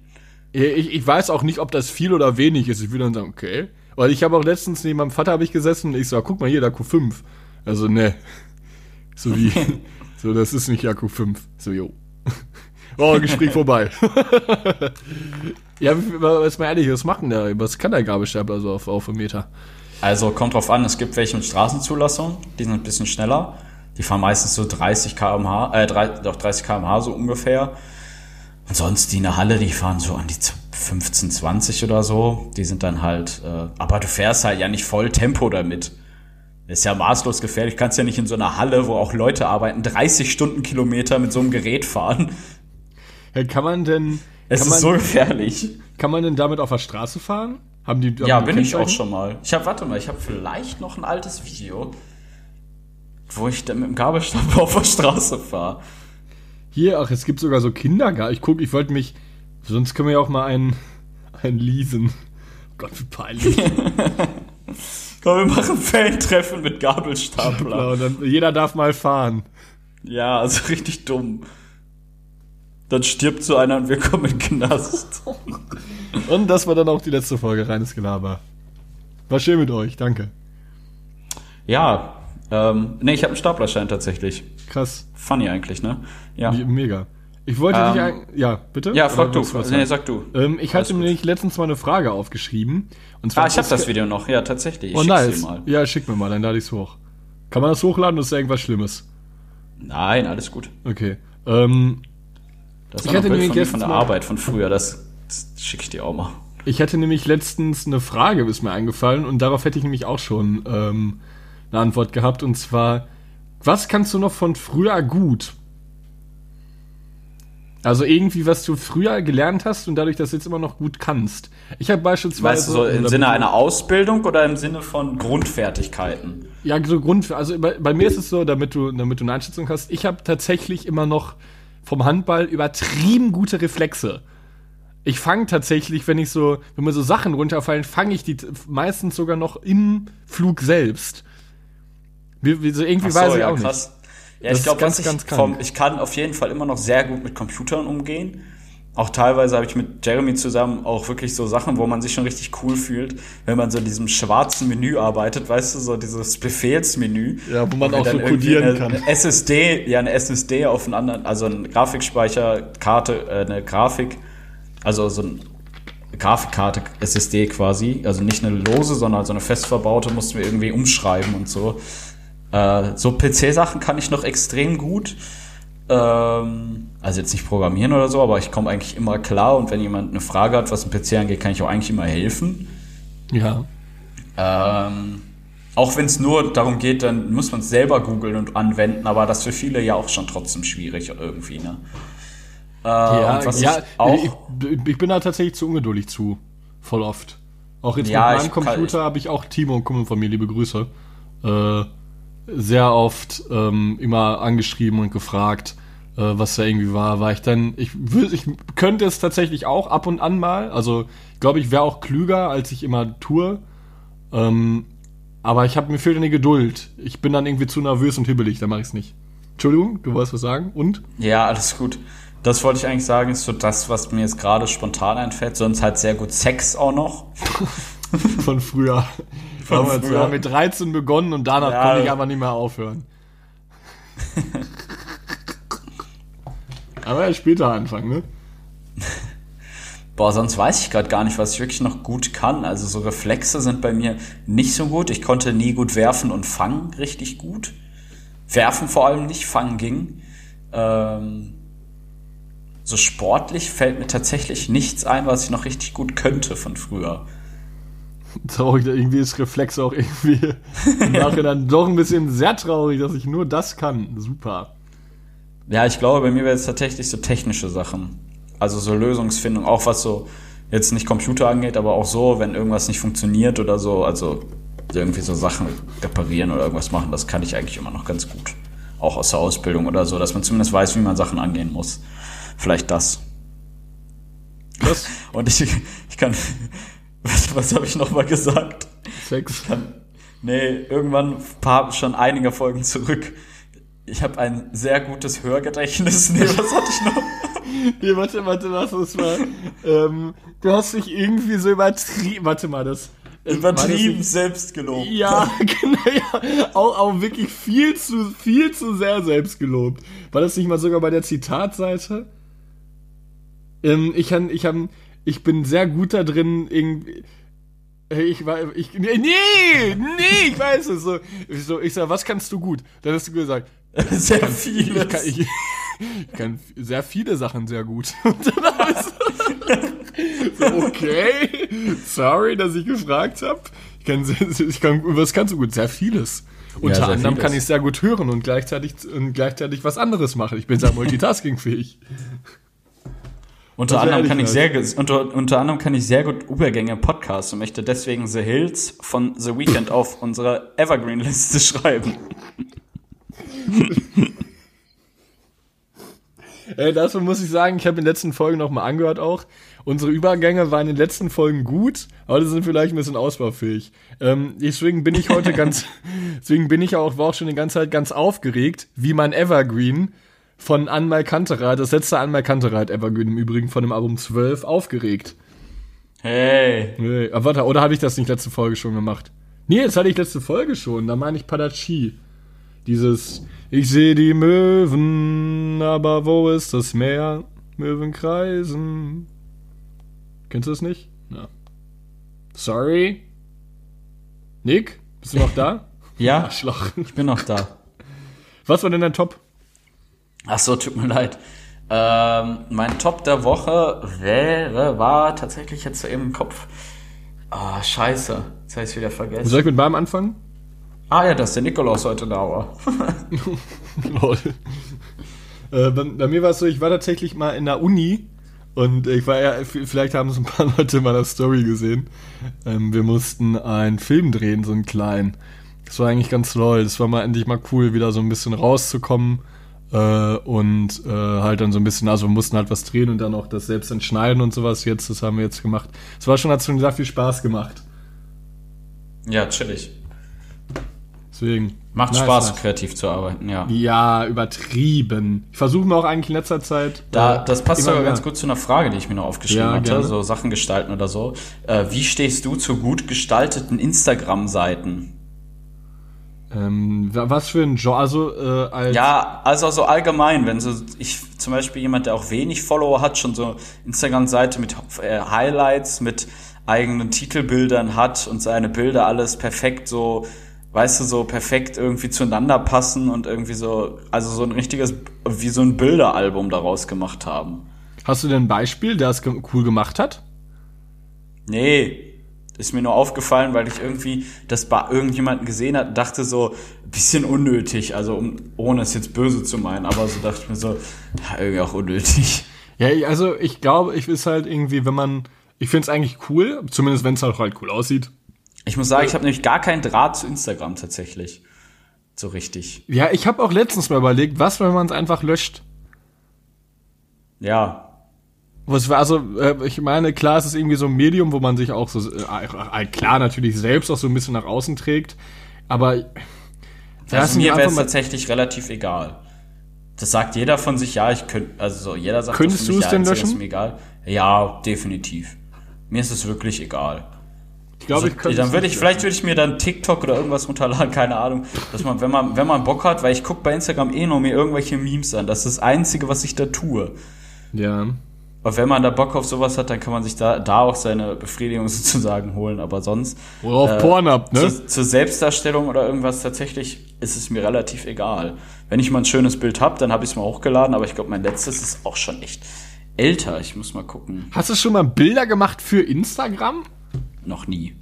Ich, ich weiß auch nicht, ob das viel oder wenig ist. Ich würde dann sagen, okay. Weil ich habe auch letztens neben meinem Vater habe ich gesessen und ich so, guck mal hier, der Q5. Also, ne. So wie, so, das ist nicht ja Q5. So, jo. Oh, Gespräch vorbei. ja, ist mal ehrlich, was macht denn der? Was kann der Gabelstapler so auf, auf einen Meter? Also kommt drauf an, es gibt welche mit Straßenzulassung, die sind ein bisschen schneller. Die fahren meistens so 30 km/h, äh, drei- doch 30 km/h so ungefähr. Und sonst die in der Halle, die fahren so an die 15, 20 oder so. Die sind dann halt, äh, aber du fährst halt ja nicht voll Tempo damit. Ist ja maßlos gefährlich. Du kannst ja nicht in so einer Halle, wo auch Leute arbeiten, 30 Stundenkilometer mit so einem Gerät fahren. Ja, kann man denn, Es ist man, so gefährlich. kann man denn damit auf der Straße fahren? Haben die, haben Ja, die bin ich auch schon mal. Ich habe, warte mal, ich habe vielleicht noch ein altes Video, wo ich dann mit dem Gabelstapler auf der Straße fahre. Hier, ach, es gibt sogar so Kindergarten. Ich guck, ich wollte mich, sonst können wir ja auch mal einen, einen leasen. Gott, wie peinlich. Komm, wir machen Fan-Treffen mit Gabelstapler. und dann, jeder darf mal fahren. ja, also richtig dumm. Dann stirbt so einer und wir kommen in den Knast. Und das war dann auch die letzte Folge Reines Gelaber. War schön mit euch, danke. ja, ähm, nee, ich habe einen Staplerschein tatsächlich. Krass, Funny eigentlich, ne? Ja. mega. Ich wollte Ähm, dich ein, ja, bitte? Ja, frag du. was Nee, sag du. ähm, ich Alles hatte mir nämlich letztens mal eine Frage aufgeschrieben. Und zwar Ah, ich habe das Video noch. Ja, tatsächlich. Ich Oh, nice. mal. Ja, schick mir mal, dann lade ich's hoch. Kann man das hochladen oder ist da irgendwas Schlimmes? Nein, alles gut. Okay. Ähm, Das Ich hatte ein Bild nämlich von, von der mal- Arbeit von früher. Das, das schicke ich dir auch mal. Ich hatte nämlich letztens eine Frage, ist mir eingefallen, und darauf hätte ich nämlich auch schon ähm, eine Antwort gehabt, und zwar, was kannst du noch von früher gut? Also irgendwie, was du früher gelernt hast und dadurch das jetzt immer noch gut kannst. Ich habe beispielsweise... Weißt du, so im Sinne einer Ausbildung oder im Sinne von Grundfertigkeiten? Ja, so Grund, also bei, bei mir ist es so, damit du, damit du eine Einschätzung hast, ich habe tatsächlich immer noch vom Handball übertrieben gute Reflexe. Ich fange tatsächlich, wenn ich so, wenn mir so Sachen runterfallen, fange ich die meistens sogar noch im Flug selbst. Wie, wie so irgendwie so, weiß ich ja, auch krass. Ja, Das ich glaube, ganz, ganz vom, ich kann auf jeden Fall immer noch sehr gut mit Computern umgehen. Auch teilweise habe ich mit Jeremy zusammen auch wirklich so Sachen, wo man sich schon richtig cool fühlt, wenn man so in diesem schwarzen Menü arbeitet, weißt du, so dieses Befehlsmenü. Ja, wo man wir auch so codieren eine, kann. Eine SSD, ja, eine SSD auf einen anderen, also eine Grafikspeicherkarte, äh, eine Grafik, also so eine Grafikkarte, SSD quasi, also nicht eine lose, sondern so eine fest verbaute, mussten wir irgendwie umschreiben und so. Äh, so PC-Sachen kann ich noch extrem gut. Ähm, also jetzt nicht programmieren oder so, aber ich komme eigentlich immer klar und wenn jemand eine Frage hat, was ein PC angeht, kann ich auch eigentlich immer helfen. Ja. Ähm, auch wenn es nur darum geht, dann muss man es selber googeln und anwenden, aber das ist für viele ja auch schon trotzdem schwierig irgendwie, ne? Äh, Ja, ja ich auch, ich, ich bin da tatsächlich zu ungeduldig zu. Voll oft. Auch jetzt Ja, mit meinem Computer habe ich auch Timo und Kumpel von mir, liebe Grüße, äh, sehr oft ähm, immer angeschrieben und gefragt, äh, was da irgendwie war. War ich dann, ich, ich könnte es tatsächlich auch ab und an mal. Also, ich glaube, ich wäre auch klüger, als ich immer tue. Ähm, aber ich habe mir fehlt eine Geduld. Ich bin dann irgendwie zu nervös und hibbelig, da mache ich es nicht. Entschuldigung, du wolltest was sagen? Und? ja, alles gut. Das wollte ich eigentlich sagen, ist so das, was mir jetzt gerade spontan einfällt. Sonst halt sehr gut Sex auch noch. Von früher. Von Damals, früher. Wir haben mit 13 begonnen und danach Ja. konnte ich einfach nicht mehr aufhören. Aber ja, später anfangen, ne? Boah, sonst weiß ich gerade gar nicht, was ich wirklich noch gut kann. Also so Reflexe sind bei mir nicht so gut. Ich konnte nie gut werfen und fangen richtig gut. Werfen vor allem nicht, fangen ging. Ähm, so sportlich fällt mir tatsächlich nichts ein, was ich noch richtig gut könnte von früher. Traurig, irgendwie ist Reflex auch irgendwie im Nachhinein doch ein bisschen sehr traurig, dass ich nur das kann. Super. Ja, ich glaube, bei mir wäre es tatsächlich so technische Sachen. Also so Lösungsfindung, auch was so jetzt nicht Computer angeht, aber auch so, wenn irgendwas nicht funktioniert oder so. Also irgendwie so Sachen reparieren oder irgendwas machen, das kann ich eigentlich immer noch ganz gut. Auch aus der Ausbildung oder so, dass man zumindest weiß, wie man Sachen angehen muss. Vielleicht das. Was? Und ich, ich kann, was, was habe ich noch mal gesagt? Sex. kann, nee, irgendwann paar, schon einige Folgen zurück. Ich habe ein sehr gutes Hörgedächtnis. Nee, was hatte ich noch? Nee, warte, warte, was das war. ähm, du hast dich irgendwie so übertrieben. Warte mal, das. äh, das Übertrieben selbst gelobt. Ja, genau, ja. Auch, auch wirklich viel zu, viel zu sehr selbst gelobt. War das nicht mal sogar bei der Zitatseite? Ähm, ich kann, ich kann, ich bin sehr gut da drin, irgendwie. Ich war, ich, nee, nee, ich weiß es so. Ich, so, ich sag, was kannst du gut? Dann hast du gesagt, Sehr viel. ich kann, ich, ich kann sehr viele Sachen sehr gut. Und dann hab ich so, so, okay, sorry, dass ich gefragt habe. Ich kann, ich kann, was kannst du gut? Sehr vieles. Unter sehr anderem vieles. kann ich sehr gut hören und gleichzeitig, und gleichzeitig was anderes machen. Ich bin sehr multitaskingfähig. Unter Das anderem, kann ich sehr, unter, unter anderem kann ich sehr gut Übergänge im Podcast und möchte deswegen The Hills von The Weeknd auf unsere Evergreen-Liste schreiben. Äh, dazu muss ich sagen, ich habe in den letzten Folgen noch mal angehört auch. Unsere Übergänge waren in den letzten Folgen gut, aber die sind vielleicht ein bisschen ausbaufähig. Ähm, deswegen bin ich heute ganz, deswegen bin ich auch, war auch schon die ganze Zeit ganz aufgeregt, wie mein Evergreen von Anmal Kantereit, das letzte Anmal Kantereit Evergreen im Übrigen von dem Album 12, aufgeregt. Hey. Nee, aber warte, oder habe ich das nicht letzte Folge schon gemacht? Nee, das hatte ich letzte Folge schon, da meine ich Padachi. Dieses, ich sehe die Möwen, aber wo ist das Meer? Möwen kreisen. Kennst du das nicht? Ja. Sorry? Nick? Bist du noch da? Ja, Arschloch. ich bin noch da. Was war denn dein Top? Ach so, tut mir leid. Ähm, mein Top der Woche wäre, war tatsächlich jetzt so eben im Kopf. Ah, scheiße. Jetzt habe ich wieder vergessen. Soll ich mit meinem anfangen? Ah ja, dass der Nikolaus heute da war. Lol. äh, bei, bei mir war es so, ich war tatsächlich mal in der Uni und ich war ja, vielleicht haben es ein paar Leute in meiner Story gesehen. Ähm, wir mussten einen Film drehen, so einen kleinen. Das war eigentlich ganz lol. Das war mal endlich mal cool, wieder so ein bisschen rauszukommen äh, und äh, halt dann so ein bisschen, also wir mussten halt was drehen und dann auch das selbst entschneiden und sowas jetzt, das haben wir jetzt gemacht. Es war schon, hat schon sehr viel Spaß gemacht. ja, chillig. Deswegen. Macht Nice, Spaß, nice. kreativ zu arbeiten, ja. Ja, übertrieben. Ich versuche mir auch eigentlich in letzter Zeit. Da, äh, das passt sogar ganz gut zu einer Frage, die ich mir noch aufgeschrieben Ja, hatte, gerne. so Sachen gestalten oder so. Äh, wie stehst du zu gut gestalteten Instagram-Seiten? Ähm, wa- was für ein Genre, also äh, als Ja, also so allgemein, wenn so ich zum Beispiel jemand, der auch wenig Follower hat, schon so Instagram-Seite mit äh, Highlights, mit eigenen Titelbildern hat und seine Bilder alles perfekt so, weißt du, so perfekt irgendwie zueinander passen und irgendwie so, also so ein richtiges, wie so ein Bilderalbum daraus gemacht haben. hast du denn ein Beispiel, der es cool gemacht hat? Nee, ist mir nur aufgefallen, weil ich irgendwie das bei irgendjemanden gesehen hat, dachte so, bisschen unnötig, also um, ohne es jetzt böse zu meinen, aber so dachte ich mir so, ja, irgendwie auch unnötig. Ja, also ich glaube, ich ist halt irgendwie, wenn man, ich finde es eigentlich cool, zumindest wenn es halt halt cool aussieht. Ich muss sagen, ich habe nämlich gar keinen Draht zu Instagram tatsächlich. So richtig. Ja, ich habe auch letztens mal überlegt, was, wenn man es einfach löscht. Ja. Was war also, äh, ich meine, klar, es ist irgendwie so ein Medium, wo man sich auch so, äh, äh, klar, natürlich selbst auch so ein bisschen nach außen trägt, aber ja, es Also mir wäre es tatsächlich relativ egal. Das sagt jeder von sich, ja, ich könnte, also so, jeder sagt Könntest das du es ja, denn löschen? Ist mir egal. Ja, definitiv. Mir ist es wirklich egal. ich glaube, ich Also, könnte dann es würde ich, vielleicht würde ich mir dann TikTok oder irgendwas runterladen, keine Ahnung. Dass man, wenn man, wenn man Bock hat, weil ich gucke bei Instagram eh nur mir irgendwelche Memes an. Das ist das Einzige, was ich da tue. Ja. Aber wenn man da Bock auf sowas hat, dann kann man sich da, da auch seine Befriedigung sozusagen holen. Aber sonst. Oder auf äh, Pornhub, ne? Zu, zur Selbstdarstellung oder irgendwas tatsächlich ist es mir relativ egal. Wenn ich mal ein schönes Bild habe, dann habe ich es mal hochgeladen, aber ich glaube, mein letztes ist auch schon echt älter. Ich muss mal gucken. Hast du schon mal Bilder gemacht für Instagram? Noch nie.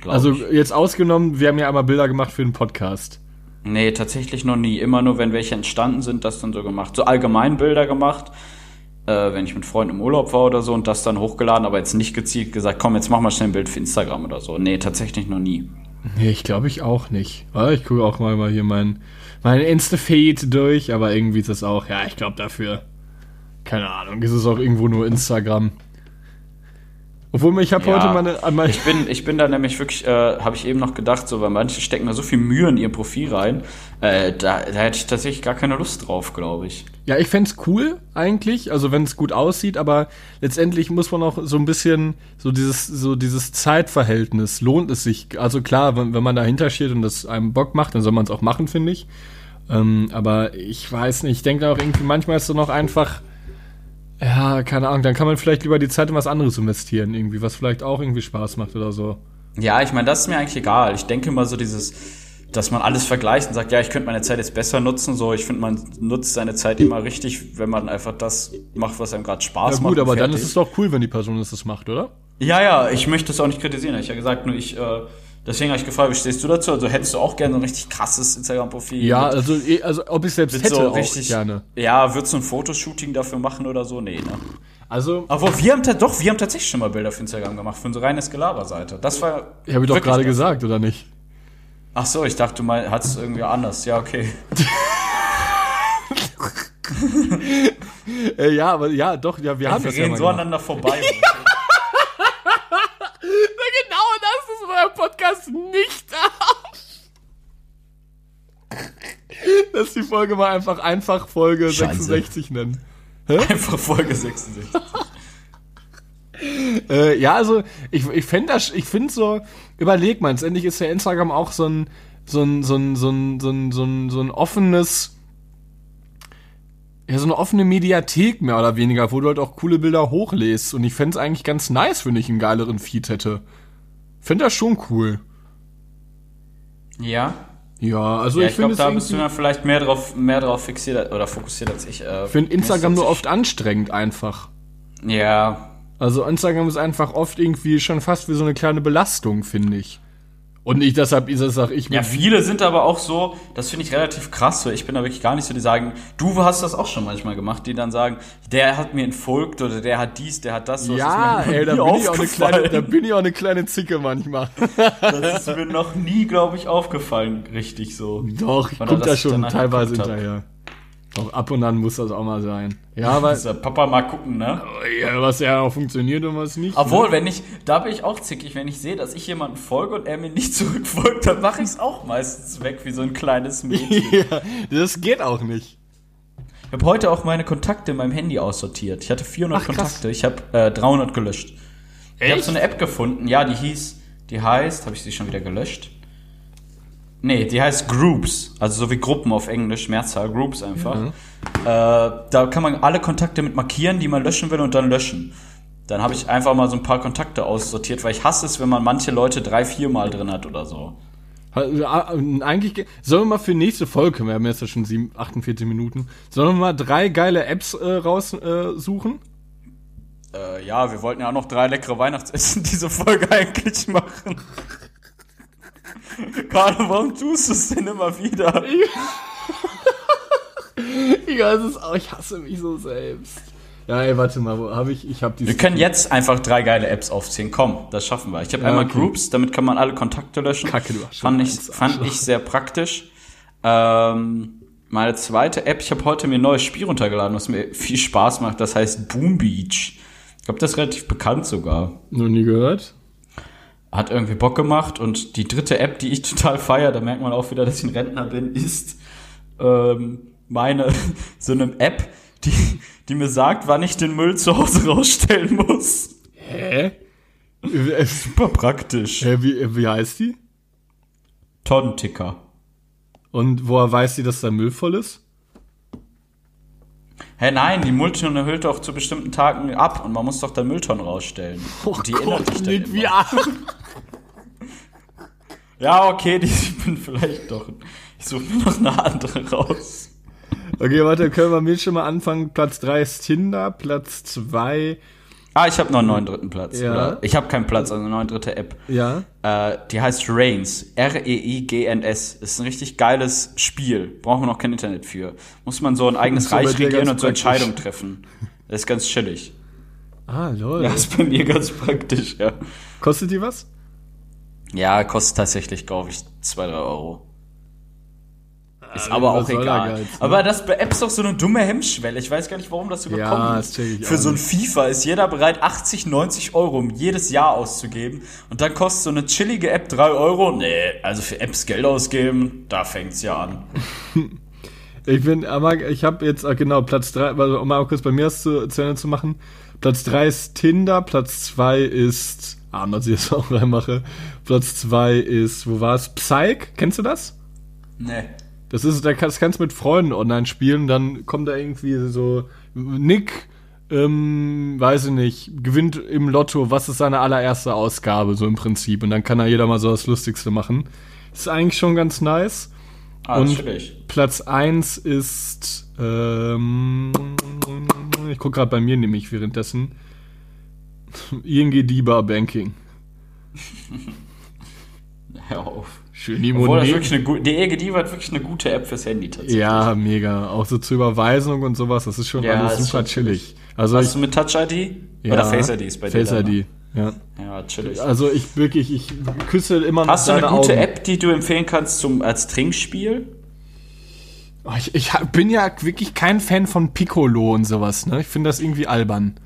Glaub Also ich. jetzt ausgenommen, wir haben ja einmal Bilder gemacht für den Podcast. Nee, tatsächlich noch nie. Immer nur, wenn welche entstanden sind, das dann so gemacht. So allgemein Bilder gemacht. Äh, wenn ich mit Freunden im Urlaub war oder so und das dann hochgeladen, aber jetzt nicht gezielt gesagt, komm, jetzt mach mal schnell ein Bild für Instagram oder so. Nee, tatsächlich noch nie. Nee, ich glaube ich auch nicht. Ich gucke auch mal, mal hier mein, mein Insta-Feed durch, aber irgendwie ist das auch, ja, ich glaube dafür, keine Ahnung, ist es auch irgendwo nur Instagram. Obwohl mir, ich habe Ja, heute meine, an mein, Ich bin, ich bin da nämlich wirklich, äh, habe ich eben noch gedacht, so, weil manche stecken da so viel Mühe in ihr Profil rein, äh, da, da hätte ich tatsächlich gar keine Lust drauf, glaube ich. Ja, ich fänd's cool eigentlich, also wenn es gut aussieht, aber letztendlich muss man auch so ein bisschen so dieses so dieses Zeitverhältnis lohnt es sich. Also klar, wenn, wenn man dahinter steht und das einem Bock macht, dann soll man es auch machen, finde ich. Ähm, aber ich weiß nicht, ich denke auch irgendwie manchmal ist es noch einfach ja, keine Ahnung, dann kann man vielleicht lieber die Zeit in was anderes investieren, irgendwie, was vielleicht auch irgendwie Spaß macht oder so. Ja, ich meine, das ist mir eigentlich egal. Ich denke immer so dieses, dass man alles vergleicht und sagt, ja, ich könnte meine Zeit jetzt besser nutzen. So, ich finde, man nutzt seine Zeit immer richtig, wenn man einfach das macht, was einem gerade Spaß Ja macht. gut, und aber dann fertig. ist es doch cool, wenn die Person das macht, oder? Ja, ja, ich möchte es auch nicht kritisieren. Ich habe ja gesagt, nur ich, äh, deswegen habe ich gefragt, wie stehst du dazu? Also hättest du auch gerne so ein richtig krasses Instagram-Profil? Ja, also, eh- also ob ich selbst hätte, so auch richtig, gerne. Ja, würdest du ein Fotoshooting dafür machen oder so? Nee, ne? Also, Aber wir haben doch, wir haben tatsächlich schon mal Bilder für Instagram gemacht, für unsere reines Gelaber-Seite. Das war. ich habe doch gerade gesagt, oder nicht? Ach so, ich dachte, du mal, hattest es irgendwie anders. Ja, okay. Äh, ja, aber ja, doch, ja, wir haben wir das ja reden mal so gemacht. aneinander vorbei. euer Podcast nicht Dass die Folge mal einfach einfach Folge Scheiße. 66 nennen. Einfach Folge 66. Äh, ja, also ich, ich fände das, ich finde so, überleg mal, letztendlich ist ja Instagram auch so ein, so ein, so ein, so ein, so ein, so ein, so ein offenes, ja, so eine offene Mediathek mehr oder weniger, wo du halt auch coole Bilder hochlässt. Und ich fände es eigentlich ganz nice, wenn ich einen geileren Feed hätte. Fände das schon cool. Ja. Ja, also Ja, ich ich glaube, finde da bist du ja vielleicht mehr drauf, mehr drauf fixiert oder fokussiert als ich. Äh, Ich finde Instagram nur oft anstrengend einfach. Ja. Also Instagram ist einfach oft irgendwie schon fast wie so eine kleine Belastung, finde ich. Und nicht deshalb ist es auch ich Ja, viele sind aber auch so, das finde ich relativ krass, weil ich bin da wirklich gar nicht so, die sagen, du hast das auch schon manchmal gemacht, die dann sagen, der hat mir entfolgt oder der hat dies, der hat das. so. Ja, ey, da bin, ich auch eine kleine, da bin ich auch eine kleine Zicke manchmal. Das ist mir noch nie, glaube ich, aufgefallen, richtig so. Doch, ich Wann guck er da schon teilweise geguckt hat. Doch, ab und an muss das auch mal sein. Ja, weil, Dieser Papa mal gucken, ne? ja, was ja auch funktioniert und was nicht. Obwohl, wenn ich, da bin ich auch zickig, wenn ich sehe, dass ich jemandem folge und er mir nicht zurückfolgt, dann mache ich es auch meistens weg wie so ein kleines Mädchen. ja, das geht auch nicht. Ich habe heute auch meine Kontakte in meinem Handy aussortiert. Ich hatte 400 Ach. Kontakte, ich habe äh, 300 gelöscht. Ich habe Echt? so eine App gefunden, ja, die hieß, die heißt, habe ich sie schon wieder gelöscht? Nee, die heißt Groups, also so wie Gruppen auf Englisch, Mehrzahl, Groups einfach. Äh, da kann man alle Kontakte mit markieren, die man löschen will und dann löschen. Dann habe ich einfach mal so ein paar Kontakte aussortiert, weil ich hasse es, wenn man manche Leute drei, vier Mal drin hat oder so. Ah, Eigentlich, ge- sollen wir mal für nächste Folge, wir haben jetzt ja schon sieben, 48 Minuten, sollen wir mal drei geile Apps äh, raussuchen? Äh, suchen? Äh, ja, wir wollten ja auch noch drei leckere Weihnachtsessen diese Folge eigentlich machen. Carlo, warum tust du es denn immer wieder? ja, es ist auch, ich hasse mich so selbst. Ja, ey, warte mal, wo habe ich, ich habe Wir dieses... können jetzt einfach drei geile Apps aufziehen. Komm, das schaffen wir. Ich habe Ja, einmal okay. Groups, damit kann man alle Kontakte löschen. Kacke, du hast fand ich, fand ich sehr praktisch. Ähm, meine zweite App, ich habe heute mir ein neues Spiel runtergeladen, was mir viel Spaß macht. Das heißt Boom Beach. Ich glaube, das ist relativ bekannt sogar. Noch nie gehört. Hat irgendwie Bock gemacht und die dritte App, die ich total feier, da merkt man auch wieder, dass ich ein Rentner bin, ist ähm, meine so eine App, die, die mir sagt, wann ich den Müll zu Hause rausstellen muss. Hä? Äh, Super praktisch. äh, wie, wie heißt die? Tonnenticker. Und woher weiß sie, dass da Müll voll ist? Hä, nein, die Mülltonne hüllt doch zu bestimmten Tagen ab und man muss doch dann Mülltonnen rausstellen. und die erinnert dich dann nicht immer. Ja, okay, die, ich bin vielleicht doch. Ich suche mir noch eine andere raus. Okay, warte, können wir mit schon mal anfangen. Platz 3 ist Tinder, Platz 2, Ah, ich habe noch einen neuen dritten Platz. Ja. Oder? Ich habe keinen Platz, also eine neue dritte App. ja. Äh, die heißt Reigns. R-E-I-G-N-S. Ist ein richtig geiles Spiel. Brauchen wir noch kein Internet für. Muss man so ein eigenes aber Reich regieren und so. Entscheidungen treffen. Das ist ganz chillig. Ah, lol. Das ist bei mir ganz praktisch, ja. Kostet die was? Ja, kostet tatsächlich, glaube ich, 2, 3 Euro. Ist aber auch egal. Geiz, ne? Aber das bei Apps doch so eine dumme Hemmschwelle. Ich weiß gar nicht, warum das so Ja, gekommen das ist. Für so ein nicht. FIFA ist jeder bereit, 80, 90 Euro um jedes Jahr auszugeben. Und dann kostet so eine chillige App 3 Euro. Nee, also für Apps Geld ausgeben, da fängt's ja an. Ich bin, aber ich habe jetzt, ah, genau, Platz 3, also, um mal kurz bei mir das zu, zu Ende zu machen. Platz 3 ist Tinder, Platz 2 ist, ah, dass ich das auch reinmache. Platz 2 ist, wo war's? Psych, kennst du das? Nee. Das ist, da kannst, kannst mit Freunden online spielen, dann kommt da irgendwie so, Nick, ähm, weiß ich nicht, gewinnt im Lotto, was ist seine allererste Ausgabe, so im Prinzip. Und dann kann da jeder mal so das Lustigste machen. Ist eigentlich schon ganz nice. Ah, Und-. Platz 1 ist, ähm, ich gucke gerade bei mir nämlich währenddessen, ING DIBA Banking. Hör auf. Schön die Obwohl das wirklich eine die EGD war wirklich eine gute App fürs Handy tatsächlich. Ja, mega. Auch so zur Überweisung und sowas, das ist schon Ja, alles super chillig. Also Hast ich, du mit Touch ID? ja, Oder Face ID ist bei dir? Face dann, ne? ID, ja. Ja, chillig. Also ich wirklich, ich küsse immer noch Hast du eine gute Augen. App, die du empfehlen kannst zum, als Trinkspiel? Oh, Ich, ich bin ja wirklich kein Fan von Piccolo und sowas, ne? Ich finde das irgendwie albern.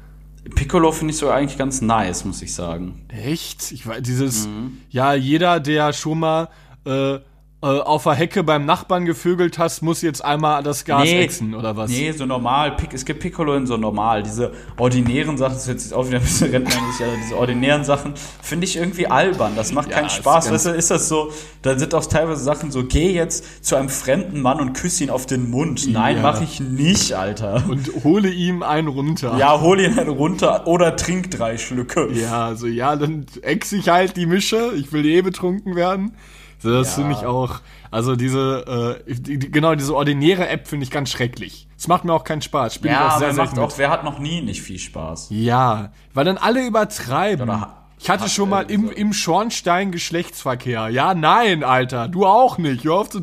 Piccolo finde ich so eigentlich ganz nice, muss ich sagen. Echt? Ich weiß, dieses, Mhm. ja, jeder, der schon mal äh, auf der Hecke beim Nachbarn gevögelt hat, muss jetzt einmal das Gas exen, oder was? Nee, so normal. Es gibt Piccolo in so normal. Diese ordinären Sachen, das ist jetzt auch wieder ein bisschen rentnermäßig, aber diese ordinären Sachen finde ich irgendwie albern. Das macht Ja, keinen Spaß. Weißt du, ist das so, da sind auch teilweise Sachen so, geh jetzt zu einem fremden Mann und küsse ihn auf den Mund. Nein, Ja. mach ich nicht, Alter. Und hole ihm einen runter. Ja, hol ihn halt runter oder trink drei Schlücke. Ja, also ja, dann ex ich halt die Mische. Ich will eh betrunken werden. Das Ja. finde ich auch. Also diese, äh, die, die, genau, diese ordinäre App finde ich ganz schrecklich. Es macht mir auch keinen Spaß. Spiele ich Ja, auch aber sehr macht auch, wer hat noch nie nicht viel Spaß? Ja, weil dann alle übertreiben. Oder ich hatte hat schon mal im, im Schornstein Geschlechtsverkehr. Ja, nein, Alter, du auch nicht. Hör auf zu,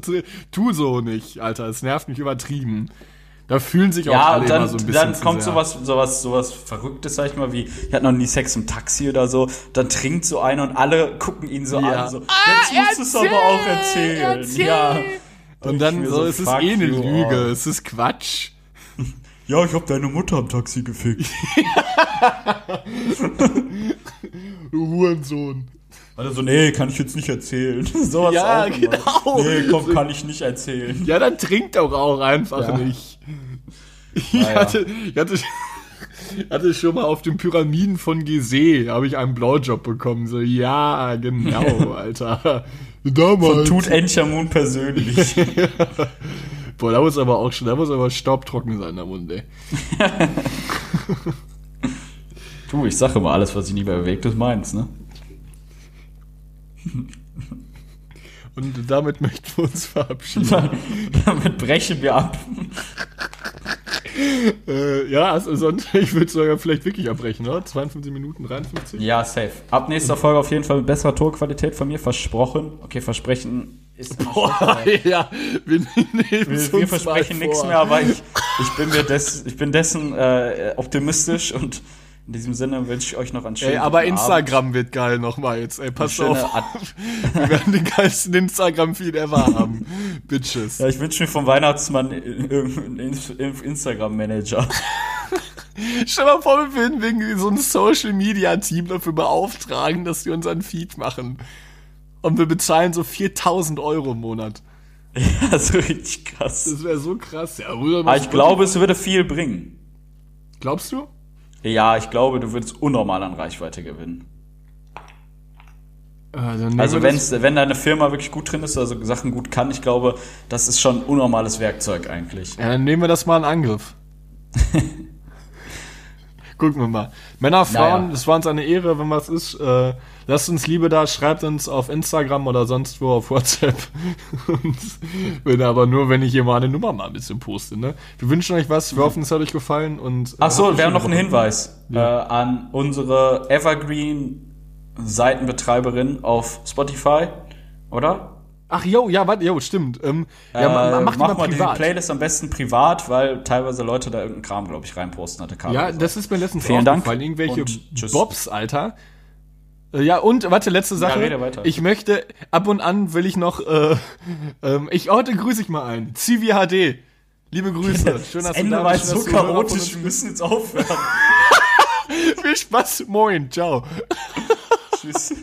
tu so nicht, Alter. Es nervt mich übertrieben. Da fühlen sich auch Ja, alle und dann, immer so ein bisschen dann zu kommt sehr. sowas, sowas, sowas Verrücktes, sag ich mal, wie, ich hatte noch nie Sex im Taxi oder so, dann trinkt so einer und alle gucken ihn so Ja. an, so, jetzt musst du es aber auch erzählen. Ja. Und ich dann mir so, es ist eh eine you, Lüge, oh. es ist Quatsch. Ja, ich hab deine Mutter am Taxi gefickt. Du Hurensohn. Also, nee, kann ich jetzt nicht erzählen. Sowas Ja, auch immer. genau. Nee, komm, kann ich nicht erzählen. Ja, dann trinkt doch auch einfach Ja. nicht. Ich ja. hatte, ich hatte, hatte schon mal auf den Pyramiden von Gizeh, habe ich einen Blowjob bekommen. So, ja, genau, Alter. Damals. Tut Enchamun persönlich. Boah, da muss aber auch schon, da muss aber staubtrocken sein, der Mund, ey. du, ich sag immer, alles, was sich nie bewegt, ist meins, ne? Und damit möchten wir uns verabschieden. Damit brechen wir ab. äh, ja, also sonst, ich würde sogar vielleicht wirklich abbrechen, oder? 52 Minuten, 53? Ja, safe. Ab nächster Folge auf jeden Fall mit besserer Torqualität von mir versprochen. Okay, Versprechen ist immer Boah, ja, wir Wir, wir versprechen nichts mehr, aber ich, ich bin mir des, ich bin dessen äh, optimistisch und in diesem Sinne wünsche ich euch noch einen schönen Ey, aber Instagram wird geil nochmal jetzt. Ey, passt Schöne auf. Wir werden den geilsten Instagram-Feed ever haben. Bitches. Ja, ich wünsche mir vom Weihnachtsmann einen Instagram-Manager. Stell mal vor, wir würden irgendwie so ein Social-Media-Team dafür beauftragen, dass die unseren Feed machen. Und wir bezahlen so 4000 Euro im Monat. Ja, so richtig krass. Das wäre so krass. Ja, Aber ich glaube, es würde viel bringen. Glaubst du? Ja, ich glaube, du würdest unnormal an Reichweite gewinnen. Also, nehmen Also wir wenn's, wenn deine Firma wirklich gut drin ist, also Sachen gut kann, ich glaube, das ist schon ein unnormales Werkzeug eigentlich. Ja, dann nehmen wir das mal in Angriff. Gucken wir mal. Männer, Frauen, Naja. es war uns eine Ehre, wenn was ist. Äh, lasst uns Liebe da, schreibt uns auf Instagram oder sonst wo auf WhatsApp. Und wenn aber nur, wenn ich hier mal eine Nummer mal ein bisschen poste. Ne? Wir wünschen euch was, wir hoffen, es hat euch gefallen. und äh, Ach so, wir haben noch einen. Hinweis äh, an unsere Evergreen Seitenbetreiberin auf Spotify, oder? Ach, jo, ja, warte, jo, stimmt. Ähm, ja, ma- Äh, mach die mach mal mal die. Playlist am besten privat, weil teilweise Leute da irgendeinen Kram, glaube ich, reinposten, hatte Carlo Ja, das ist mir letztens Vielen Dank. Irgendwelche. Bobs, Alter. Äh, Ja, und, warte, letzte Sache. rede weiter. Ich möchte, ab und an will ich noch, äh, ähm, ich, heute grüße ich mal ein. Zivi HD. Liebe Grüße. Schön, das dass Ende da war so dass du chaotisch, wir müssen jetzt aufhören. Viel Spaß. Moin. Ciao. Tschüss.